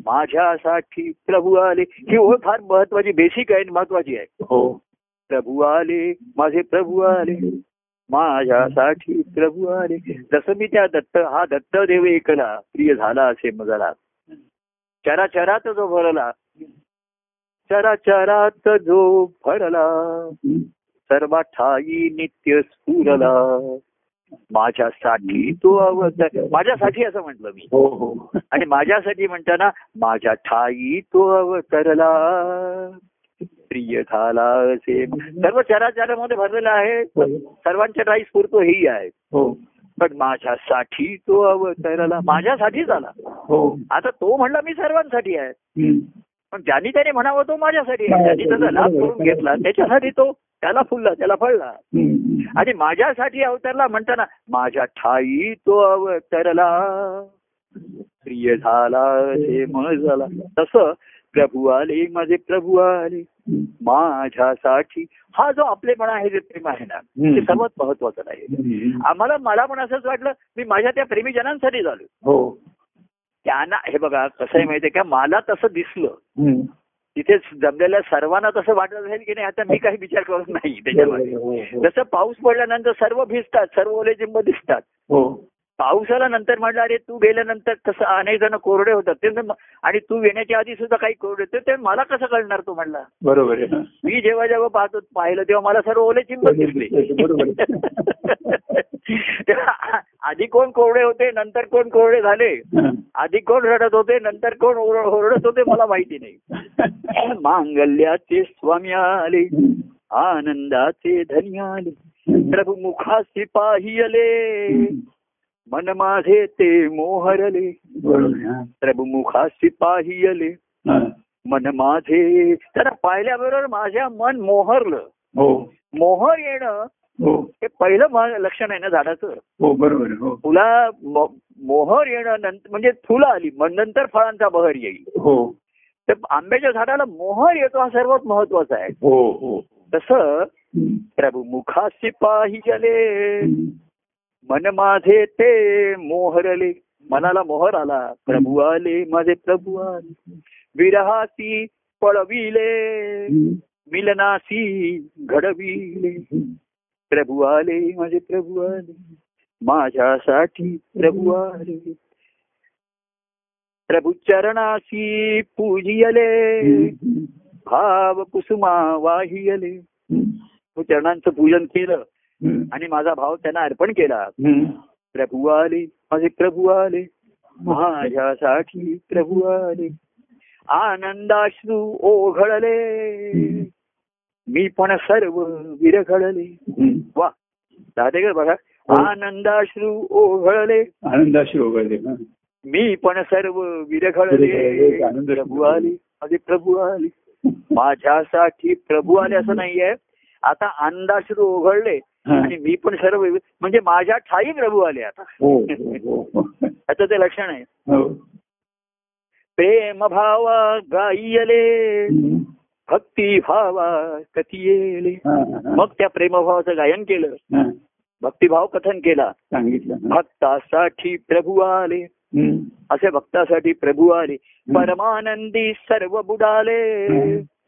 माझ्यासाठी प्रभू आले. ही ओळख फार महत्वाची बेसिक आहे आणि महत्वाची आहे. हो. प्रभू आले. माझे प्रभू आले. माझ्यासाठी प्रभू आले जसं मी त्या दत्त हा दत्त देव एकला प्रिय झाला असे मजला. चराचरात जो भरला चराचरात जो भरला हम्म. सर्व ठाई नित्य स्फुरला. माझ्यासाठी तो अवतार माझ्यासाठी असं म्हटलं मी. हो हो. आणि माझ्यासाठी म्हणताना माझ्या ठाई तो अवतरला. प्रिय झाला असे सर्व चराचरामध्ये भरलेला आहे. सर्वांच्या ठाई स्फूर्त ही आहे. हो. पण माझ्यासाठी तो अवतरला माझ्यासाठी झाला हो. आता तो म्हणला मी सर्वांसाठी आहे. पण ज्यांनी त्याने म्हणावं तो माझ्यासाठी आहे. ज्यांनी त्याचा लाभ करून घेतला त्याच्यासाठी तो त्याला फुलला त्याला फळला. आणि माझ्यासाठी अवतरला म्हणताना माझ्या ठाई तो अवतरला. प्रिय झाला ते मग झाला. तसं प्रभू आले माझे प्रभू आले. माझ्यासाठी हा जो आपलेपणा आहे जे प्रेम आहे ना. ते सर्वात महत्वाचं आहे. आम्हाला मला पण असंच वाटलं मी माझ्या त्या प्रेमीजनांसाठी झालो हो त्यांना हे बघा कसं आहे माहितीये का मला तसं दिसलं. तिथे जमलेल्या सर्वांना तसं वाटत असेल की नाही आता मी काही विचार करत नाही त्याच्यामध्ये हो, हो. जसं पाऊस पडल्यानंतर सर्व भिजतात सर्व ओले चिंब दिसतात पाऊस आला नंतर म्हटलं अरे तू गेल्यानंतर तसं अनेक जण कोरडे होतात. ते आणि तू येण्याच्या आधी सुद्धा काही कोरडे होते. ते मला कसं कळणार तू म्हणला? बरोबर हा. मी जेव्हा जेव्हा पाहतो पाहिलं तेव्हा मला सर्व ओले चिंब दिसले. तेव्हा आधी कोण कोरडे होते नंतर कोण कोरडे झाले. आधी कोण रडत होते नंतर कोण ओर- ओरडत होते मला माहिती नाही. मांगल्याचे स्वामी आले आनंदाचे धनी आले. प्रभू मुखासी पाहियले. मन माझे ते मोहरले बरोबर आहे, हा. प्रभू मुखासी पाहियले. हा. मन माझे त्याला पाहिल्याबरोबर माझ्या मन मोहरलं. हो. मोहर येणं हो. हे पहिलं लक्षण आहे ना झाडाचं? हो बरोबर हो. फुला म- मोहर येणं नंतर म्हणजे फुलं आली मग नंतर फळांचा बहर येईल. हो. तर आंब्याच्या झाडाला मोहर येतो हा सर्वात महत्त्वाचा आहे. हो हो. तसं. प्रभू मुखासी पाहिजले. मन माझे ते मोहरले. मनाला मोहर आला. प्रभू आले माझे प्रभू आले. विरहासी पळविले. मिलनासी घडविले. प्रभू आले माझे प्रभू आले. माझ्यासाठी प्रभू आले. प्रभू चरणाशी पूजियले. भाव कुसुमा वाहियले चरणांचं पूजन केलं. आणि माझा भाव त्यांना अर्पण केला. प्रभू आले माझे प्रभू आले. माझ्यासाठी प्रभू आले. आनंदाश्रू ओघळले. मी पण सर्व विरघळले. वा. राधेकर बघा. आनंदाश्रू ओघळले. आनंदाशी वगैरे हा. मी पण सर्व विरघळले. आनंदाश्रू प्रभू आले माझे प्रभू आले. माझ्यासाठी प्रभू आले असं नाहीये. आता आनंदाश्रू ओघळले. हा. आणि मी पण सर्व म्हणजे माझ्या ठाई प्रभू आले आता. हो हो हो. त्याचं ते लक्षण आहे. प्रेम भावा गायले. भक्ती भावा कथी येले. मग त्या प्रेमभावाचं गायन केलं. भक्तिभाव कथन केला. सांगितलं. भक्तासाठी प्रभू आले. असे भक्तासाठी प्रभू आले. परमानंदी सर्व बुडाले.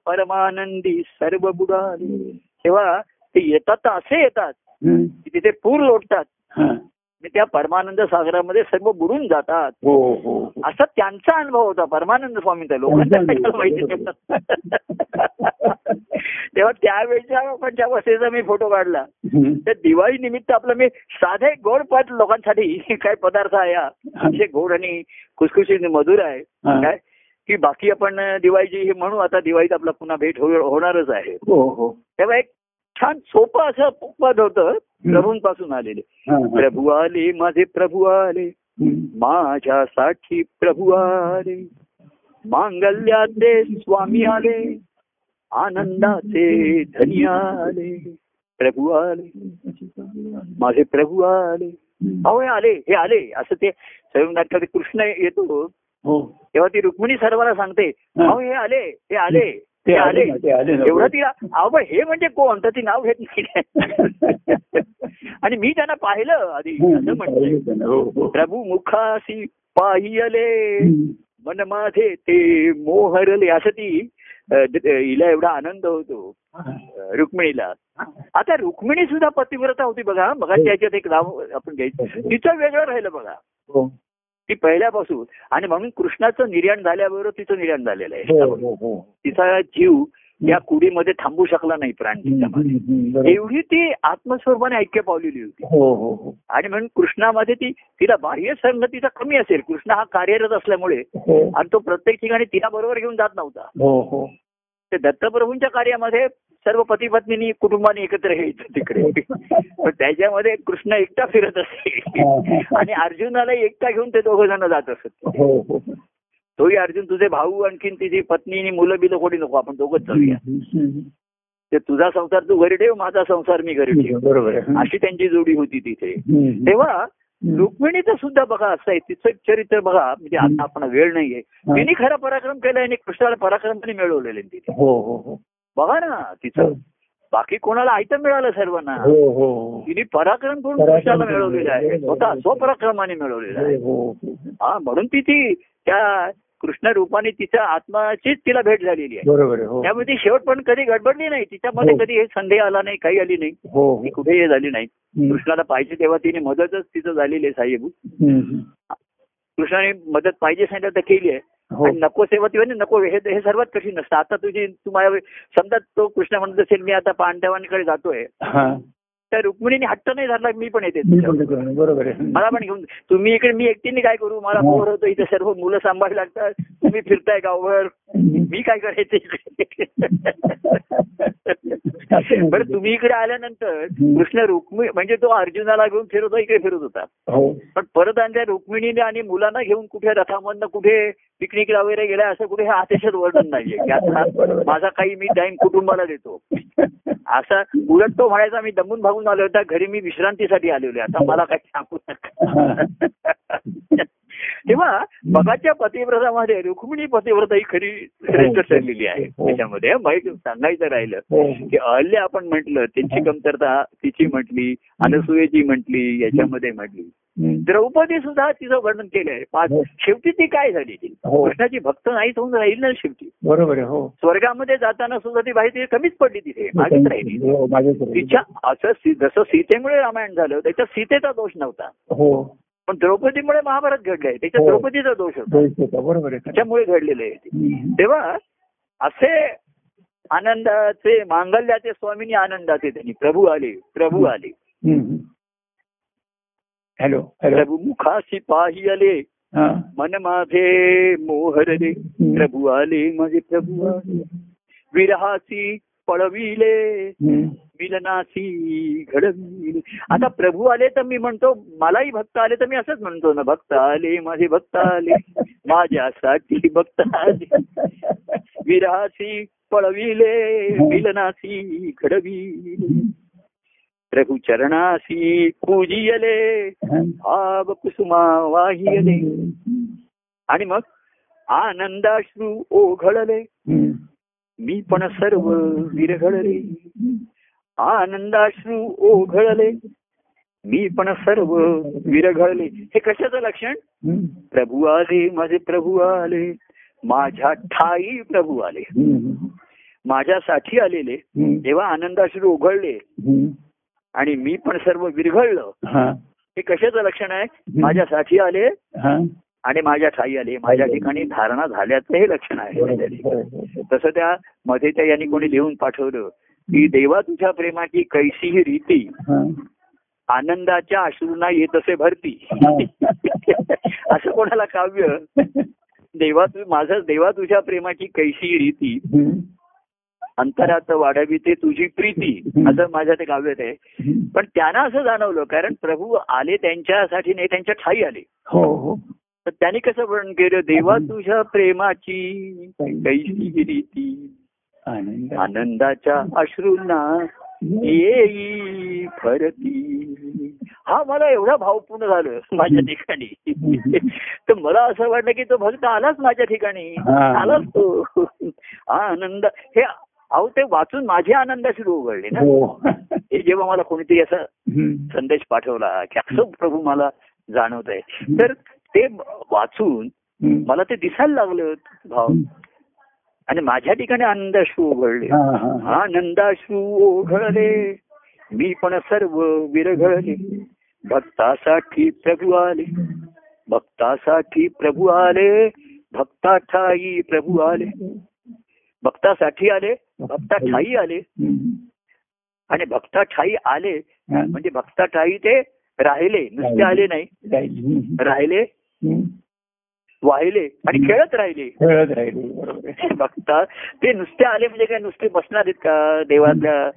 परमानंदी सर्व बुडाले. तेव्हा ते येतात तर असे येतात. की तिथे पूर लोटतात. मी त्या परमानंद सागरामध्ये सर्व बुडून जातात हो हो हो. असा त्यांचा अनुभव होता परमानंद स्वामींचा नव्हतं. तेव्हा त्यावेळेच्या आपण मी फोटो काढला. तर दिवाळी निमित्त आपलं मी साधे गोड पट लोकांसाठी काय पदार्थ आहे. अतिशय गोड आणि खुसखुशीत मधुर आहे. काय की बाकी आपण दिवाळीची हे म्हणू आता दिवाळीत आपला पुन्हा भेट होणारच आहे तेव्हा एक छान सोपं असं पद होतं. प्रभूंपासून आलेले. प्रभू आले माझे प्रभू आले. माझ्यासाठी प्रभू आले. मांगल्याचे स्वामी आले. आनंदाचे धनी आले. प्रभू आले. माझे प्रभू आले. अहो हे आले हे आले. असं ते स्वयंनाटकात कृष्ण येतो. हो. तेव्हा ती रुक्मिणी सर्वांना सांगते अहो हे आले हे आले. ते हे आले. एवढं तिला अहो हे म्हणजे कोण? तर ती नाव घेत नाही. आणि मी त्यांना पाहिलं आधी. असं म्हणते हो हो. प्रभू मुखासी पाहियले हम्म. मन माझे ते मोहरले. असं ती हिला एवढा आनंद होतो रुक्मिणीला. आता रुक्मिणी सुद्धा पतिव्रता होती बघा. बघा त्याच्यात एक नाव आपण घ्यायचं. तिचं वेगळं राहिलं बघा. हो. ती पहिल्यापासून. आणि म्हणून कृष्णाचं निर्याण झाल्याबरोबर तिचं निर्याण झालेलं हो आहे. हो हो तिचा जीव या कुडीमध्ये थांबू शकला नाही प्राण तिच्यामध्ये. एवढी ती आत्मस्वरूपाने ऐक्य पावलेली होती. हो हो हो. आणि म्हणून कृष्णामध्ये ती तिला बाह्य संगतीचा कमी असेल. कृष्ण हा कार्यरत असल्यामुळे हो. आणि तो प्रत्येक ठिकाणी तिला बरोबर घेऊन जात नव्हता. हो हो. ते दत्तप्रभूंच्या कार्यामध्ये सर्व पती पत्नीनी कुटुंबाने एकत्र यायचं तिकडे. त्याच्यामध्ये कृष्ण एकटा फिरत असे. आणि अर्जुनाला एकटा घेऊन ते दोघं जण जात असत. हो हो. तोही अर्जुन तुझे भाऊ आणखीन तिची पत्नी आणि मुलं बिलं कोणी नको आपण दोघंच जाऊया. ते तुझा संसार तू घरी ठेव माझा संसार मी घरी ठेव. बरोबर अशी त्यांची जोडी होती तिथे. तेव्हा. रुक्मिणीचं सुद्धा बघा असं आहे तिचं चरित्र बघा म्हणजे आता आपण वेळ नाहीये. तिने खरा पराक्रम केलाय आणि कृष्णाला पराक्रमाने मिळवलेले तिथे. हो हो हो. बघा ना तिचं बाकी कोणाला आयतं मिळालं सर्वांना? हो हो तिने पराक्रम करून कृष्णाला मिळवलेलं आहे. स्वतः स्वपराक्रमाने मिळवलेलं आहे. हो हो हा. म्हणून ती ती त्या कृष्ण रूपाने तिच्या आत्माचीच तिला भेट झालेली आहे. बरोबर हो. त्यामुळे ती शेवट पण कधी गडबडली नाही. तिच्यामध्ये हो. कधी हे संदेह आला नाही काही आली नाही. हो कुठेही हे झाली नाही. कृष्णाला पाहिजे तेव्हा तिने मदतच तिचं झालेली आहे साहेब. कृष्णाने मदत पाहिजे सांगितलं तर केली आहे. हो आणि नको सेवा ती म्हणे नको हे हे सर्वात कठीण असतं आता तुझी तुम्हाला समजा तो कृष्ण म्हणत असेल मी आता पांडवांकडे जातोय. हा तर रुक्मिणीने हट्ट नाही धरला मी पण येते. बरोबर आहे. मला पण घेऊन तुम्ही इकडे मी एकटीने काय करू? मला हा. बोर होतं इथे सर्व मुलं सांभाळी लागतात. तुम्ही फिरताय गावभर. मी काय करायचं इकडे? बरं तुम्ही इकडे आल्यानंतर. कृष्ण रुक्मिणी म्हणजे तो अर्जुनाला घेऊन फिरत होता इकडे फिरत होता. हो. पण परत आणि त्या रुक्मिणीने आणि मुलांना घेऊन कुठे रथामधनं कुठे पिकनिकला वगैरे गेला असं कुठे हा अतिशय वर्णन नाहीये. माझा काही मी टाइम कुटुंबाला देतो. असा उलट तो म्हणायचा मी दमून भागून आलो होता. घरी मी विश्रांतीसाठी आलेलो आता मला काही सांगू नका. तेव्हा बघाच्या पतिव्रतामध्ये रुक्मिणी पतिव्रता ही खरी श्रेष्ठ ठरलेली आहे. त्याच्यामध्ये माहिती सांगायचं राहिलं हो. की अहल्य आपण म्हटलं त्यांची कमतरता तिची म्हटली अनसुयेची म्हटली याच्यामध्ये म्हटली. द्रौपदी सुद्धा तिचं वर्णन केलंय पा- हो. शेवटी ती काय झाली ती हो. कृष्णाची भक्त नाहीच होऊन राहील ना शेवटी बरोबर हो स्वर्गामध्ये जाताना सुद्धा ती ती कमीच पडली तिथे मागेच राहिली हो, मागेच राहिली. तिच्या असं जसं सीतेमुळे रामायण झालं त्याच्यात सीतेचा दोष नव्हता हो पण द्रौपदीमुळे महाभारत घडलंय त्याच्यात हो. द्रौपदीचा दोष होता. बरोबर त्याच्यामुळे घडलेलं. तेव्हा असे आनंदाचे मांगल्याचे स्वामीनी आनंदाचे त्यांनी प्रभू आले प्रभू आले. हॅलो प्रभू मुखाशी पाही आले मन माझे मोहरले प्रभू आले माझे प्रभू. आले विरहासी पळविले. मिलनासी घडविले. आता प्रभू आले तर मी म्हणतो मलाही भक्त आले तर मी असंच म्हणतो ना भक्त आले माझे भक्त आले माझ्यासाठी भक्त आले. विरहासी पळविले मिलनासी घडविले. प्रभू चरणासी पूजियले भाव कुसुमा वाहियले. आणि मग आनंदाश्रू ओघळले. मी पण सर्व विरघळले. आनंदाश्रू ओघळले. मी पण सर्व विरघळले. हे कशाचं लक्षण? प्रभू आले माझे प्रभू आले. माझ्या ठाई प्रभू आले. माझ्यासाठी आलेले. तेव्हा आनंदाश्रू ओघळले. आणि मी पण सर्व विरघळलं. हा. कशाचं लक्षण आहे? माझ्यासाठी आले हा. आणि माझ्या ठाई आले. माझ्या ठिकाणी धारणा झाल्याचं हे लक्षण आहे. तसं त्या मध्ये त्या यांनी कोणी लिहून पाठवलं की देवा तुझ्या प्रेमाची कैसी ही रीती. आनंदाच्या अश्रूंना येत असे भरती. असं कोणाला काव्य? देवा तू माझं देवा तुझ्या प्रेमाची कैसी रीती. अंतरात वाढावी ते तुझी प्रीती. असं माझ्या ते काव्यात आहे. पण त्यांना असं जाणवलं कारण प्रभू आले त्यांच्यासाठी नाही त्यांच्या ठाई आले. हो हो. तर त्यांनी कसं वर्णन केलं देवा तुझ्या प्रेमाची कैसी रीती. आनंद. आनंदाच्या अश्रूंना येई फरती. हा मला एवढा भावपूर्ण झालं माझ्या ठिकाणी. तर मला असं वाटलं की तो भक्त आलाच माझ्या ठिकाणी. आलाच तो. हा आनंद. हे अहो ते वाचून माझे आनंदाची उघडले ना. हो. हे जेव्हा मला कोणीतरी असं. संदेश पाठवला की असं प्रभू मला जाणवत आहे तर ते वाचून. मला ते दिसायला लागलं भाव आणि माझ्या ठिकाणी आनंदाश्रू उघडले. आनंदाश्रू ओघळले मी पण सर्व विरघळले. भक्तासाठी प्रभू आले. भक्तासाठी प्रभू आले. भक्ता ठाई प्रभू आले. भक्तासाठी आले. भक्ता ठाई आले. आणि भक्ता ठाई आले. म्हणजे भक्ता ठाई ते राहिले नुसते आले नाही. राहिले. वाहिले आणि खेळत राहिले खेळत राहिली. बघता ते नुसते आले म्हणजे काय नुसते बसणार आहेत का देवातल्या.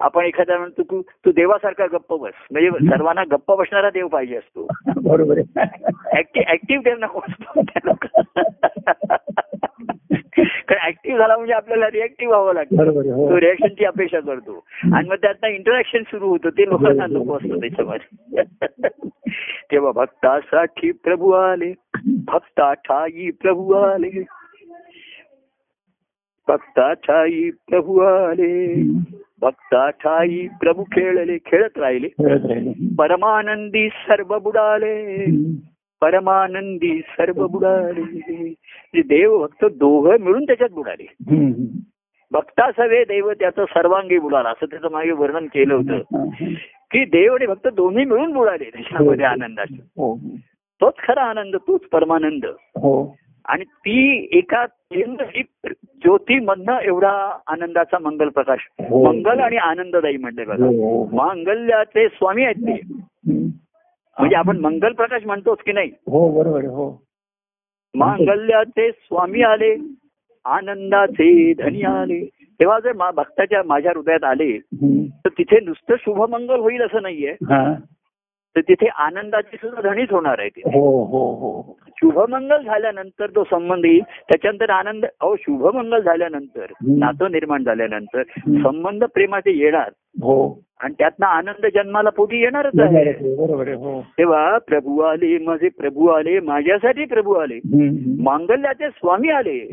आपण एखादा म्हणतो तू तू देवासारखा गप्प बस. म्हणजे सर्वांना गप्प बसणारा देव पाहिजे असतो. बरोबर ऍक्टिव्ह देव नको असतो. कारण ऍक्टिव्ह झाला म्हणजे आपल्याला रिएक्टिव्ह व्हावं लागतं. हो. तो रिॲक्शनची अपेक्षा करतो. आणि मग त्यातनं इंटरॅक्शन सुरू होतं ते लोकांना नको असतं त्याच्यामध्ये. तेव्हा भक्तासाठी प्रभू आले. भक्ता ठाई प्रभू आले. भक्ता ठाई प्रभू आले. भक्ता ठाई प्रभू खेळले खेळत राहिले परमानंदी सर्व बुडाले. परमानंदी सर्व बुडाले देव भक्त दोघं मिळून त्याच्यात बुडाले. भक्ता सवे देव त्याचं सर्वांगी बुडाला असं त्याचं मागे वर्णन केलं होतं की देव आणि भक्त दोन्ही मिळून बुडाले त्याच्यामध्ये आनंदाचे तोच खरा आनंद तोच परमानंद आणि ती एका ही ज्योतीमधनं एवढा आनंदाचा मंगल प्रकाश हो. मंगल आणि आनंददायी म्हणले बघा हो. मांगल्याचे स्वामी आहेत ते. म्हणजे आपण मंगल प्रकाश म्हणतोच की नाही हो बरोबर हो मांगल्याचे स्वामी आले आनंदाचे धनी आले तेव्हा जर मा- भक्ताच्या माझ्या हृदयात आले. तर तिथे नुसतं शुभमंगल होईल असं नाहीये हा तर तिथे आनंदाची सुद्धा धनीच होणार आहे तिथे हो हो हो शुभमंगल झाल्यानंतर तो संबंध येईल. त्याच्यानंतर आनंद अहो शुभमंगल झाल्यानंतर. नातं निर्माण झाल्यानंतर. संबंध प्रेमाचे येणार. हो. आणि त्यातनं आनंद जन्माला पोटी येणारच आहे. हो. तेव्हा प्रभू आले माझे प्रभू आले माझ्यासाठी प्रभू आले. मांगल्याचे स्वामी आले.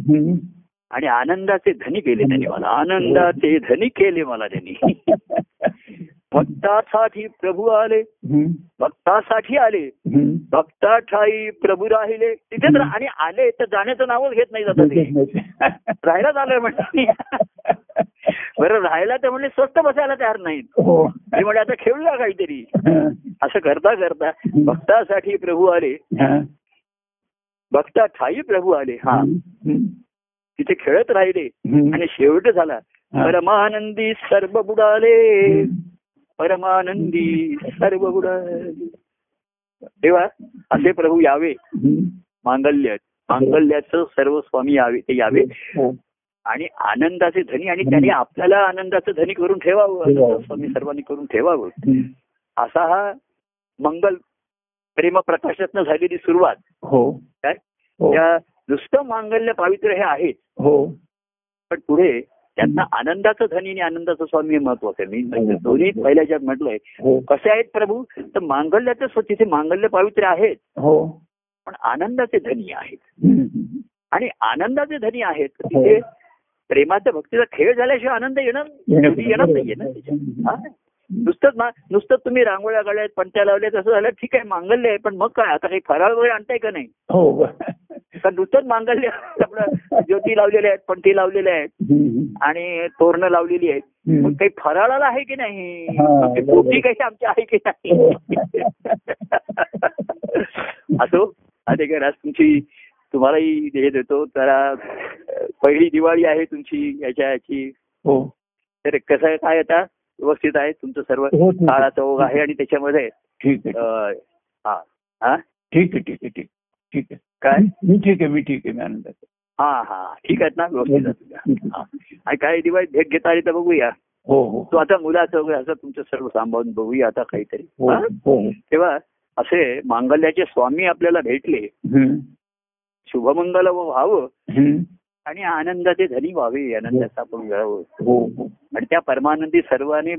आणि आनंदाचे धनी केले त्यांनी मला. आनंदाचे धनी केले मला त्यांनी. भक्तासाठी प्रभू आले. भक्तासाठी आले. भक्ता ठाई प्रभू राहिले. तिथे तर आणि आले तर जाण्याचं नावच घेत नाही जातात ते. राहायलाच आलोय म्हणजे बरं राहायला तर म्हणजे स्वस्त बसायला तयार नाहीत. हो. ते म्हणजे आता खेळूया काहीतरी. हा. असं करता करता भक्तासाठी प्रभू आले. हा. भक्ता ठाई प्रभू आले. हा. तिथे खेळत राहिले. आणि शेवट झाला. हा. परमानंदी सर्व बुडाले परमानंदी सर्व बुडाले तेव्हा असे प्रभू यावे. मांगल्य मांगल्याचं सर्व स्वामी यावे ते यावे. आणि आनंदाचे धनी आणि त्यांनी आपल्याला आनंदाचं धनी करून ठेवावं. स्वामी सर्वांनी करून ठेवावं. असा हा मंगल प्रेम प्रकाशातनं झालेली सुरुवात. हो. काय? हो. त्या नुसतं मांगल्य पावित्र्य हे आहे हो. पण पुढे त्यांना आनंदाचं धनी आणि आनंदाचं स्वामी हे महत्वाचं आहे. मी म्हणजे दोन्ही पहिल्या ज्यात म्हटलंय. हो. कसे आहेत प्रभू? तर मांगल्याचं तिथे मांगल्य पावित्र्य आहेत. हो. पण आनंदाचे धनी आहेत. आणि आनंदाचे धनी आहेत तिथे प्रेमाच्या भक्तीचा खेळ झाल्याशिवाय आनंद येणार येणार नाहीये ना त्याच्यात. हा? नुसतंच मा- नुसतं तुम्ही रांगोळ्या काढल्यात पणत्या लावल्या तसं झालं ठीक आहे मांगल्य आहे पण मग काय? आता काही फराळ वगैरे आणताय का नाही? हो नुसतंच मांगल्य आपलं ज्योती लावलेल्या आहेत पणती लावलेल्या आहेत. आणि तोरणं लावलेली आहेत. मग काही फराळाला आहे की नाही? हा. पोटी काही आमची आहे की नाही? असो आता काय राज तुमची तुम्हालाही हे देतो. अ, पहिली दिवाळी आहे तुमची याच्या याची. हो. तर कसं आहे काय आता? व्यवस्थित आहे तुमचं सर्व? हो. काळाचा ओघ आहे आणि त्याच्यामध्ये? ठीक आहे. हा. हा? ठीक आहे ठीक आहे ठीक ठीक आहे. काय? मी ठीक आहे मी ठीक आहे मी आनंदात आहे. हा हा. ठीक आहेत ना व्यवस्थित आहे हा. आणि काही दिवस भेट घेता आली तर बघूया. हो हो. तो आता मुलाचं वगैरे असं तुमचं सर्व सांभाळून बघूया आता काहीतरी. हो हा? हो तेव्हा असे मांगल्याचे स्वामी आपल्याला भेटले. शुभमंगल व्हावं. आणि आनंदाचे धनी व्हावे आनंदाचा आपण घ्यावं. हो हो. आणि त्या परमानंदी सर्वांनी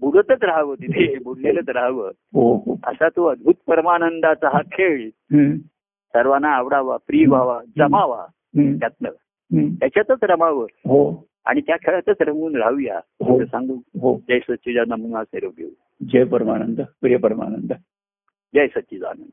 बुडतच राहावं तिथे बुडलेलंच राहावं. हो हो. असा तो अद्भुत परमानंदाचा हा खेळ. सर्वांना आवडावा प्रिय व्हावा जमावा. त्यातनं. त्याच्यातच रमावं. हो. आणि त्या खेळातच रमवून राहूया. हो. सांगू. हो. जय सच्चिदानंद घेऊ जय परमानंद प्रिय परमानंद. जय सच्चिदानंद.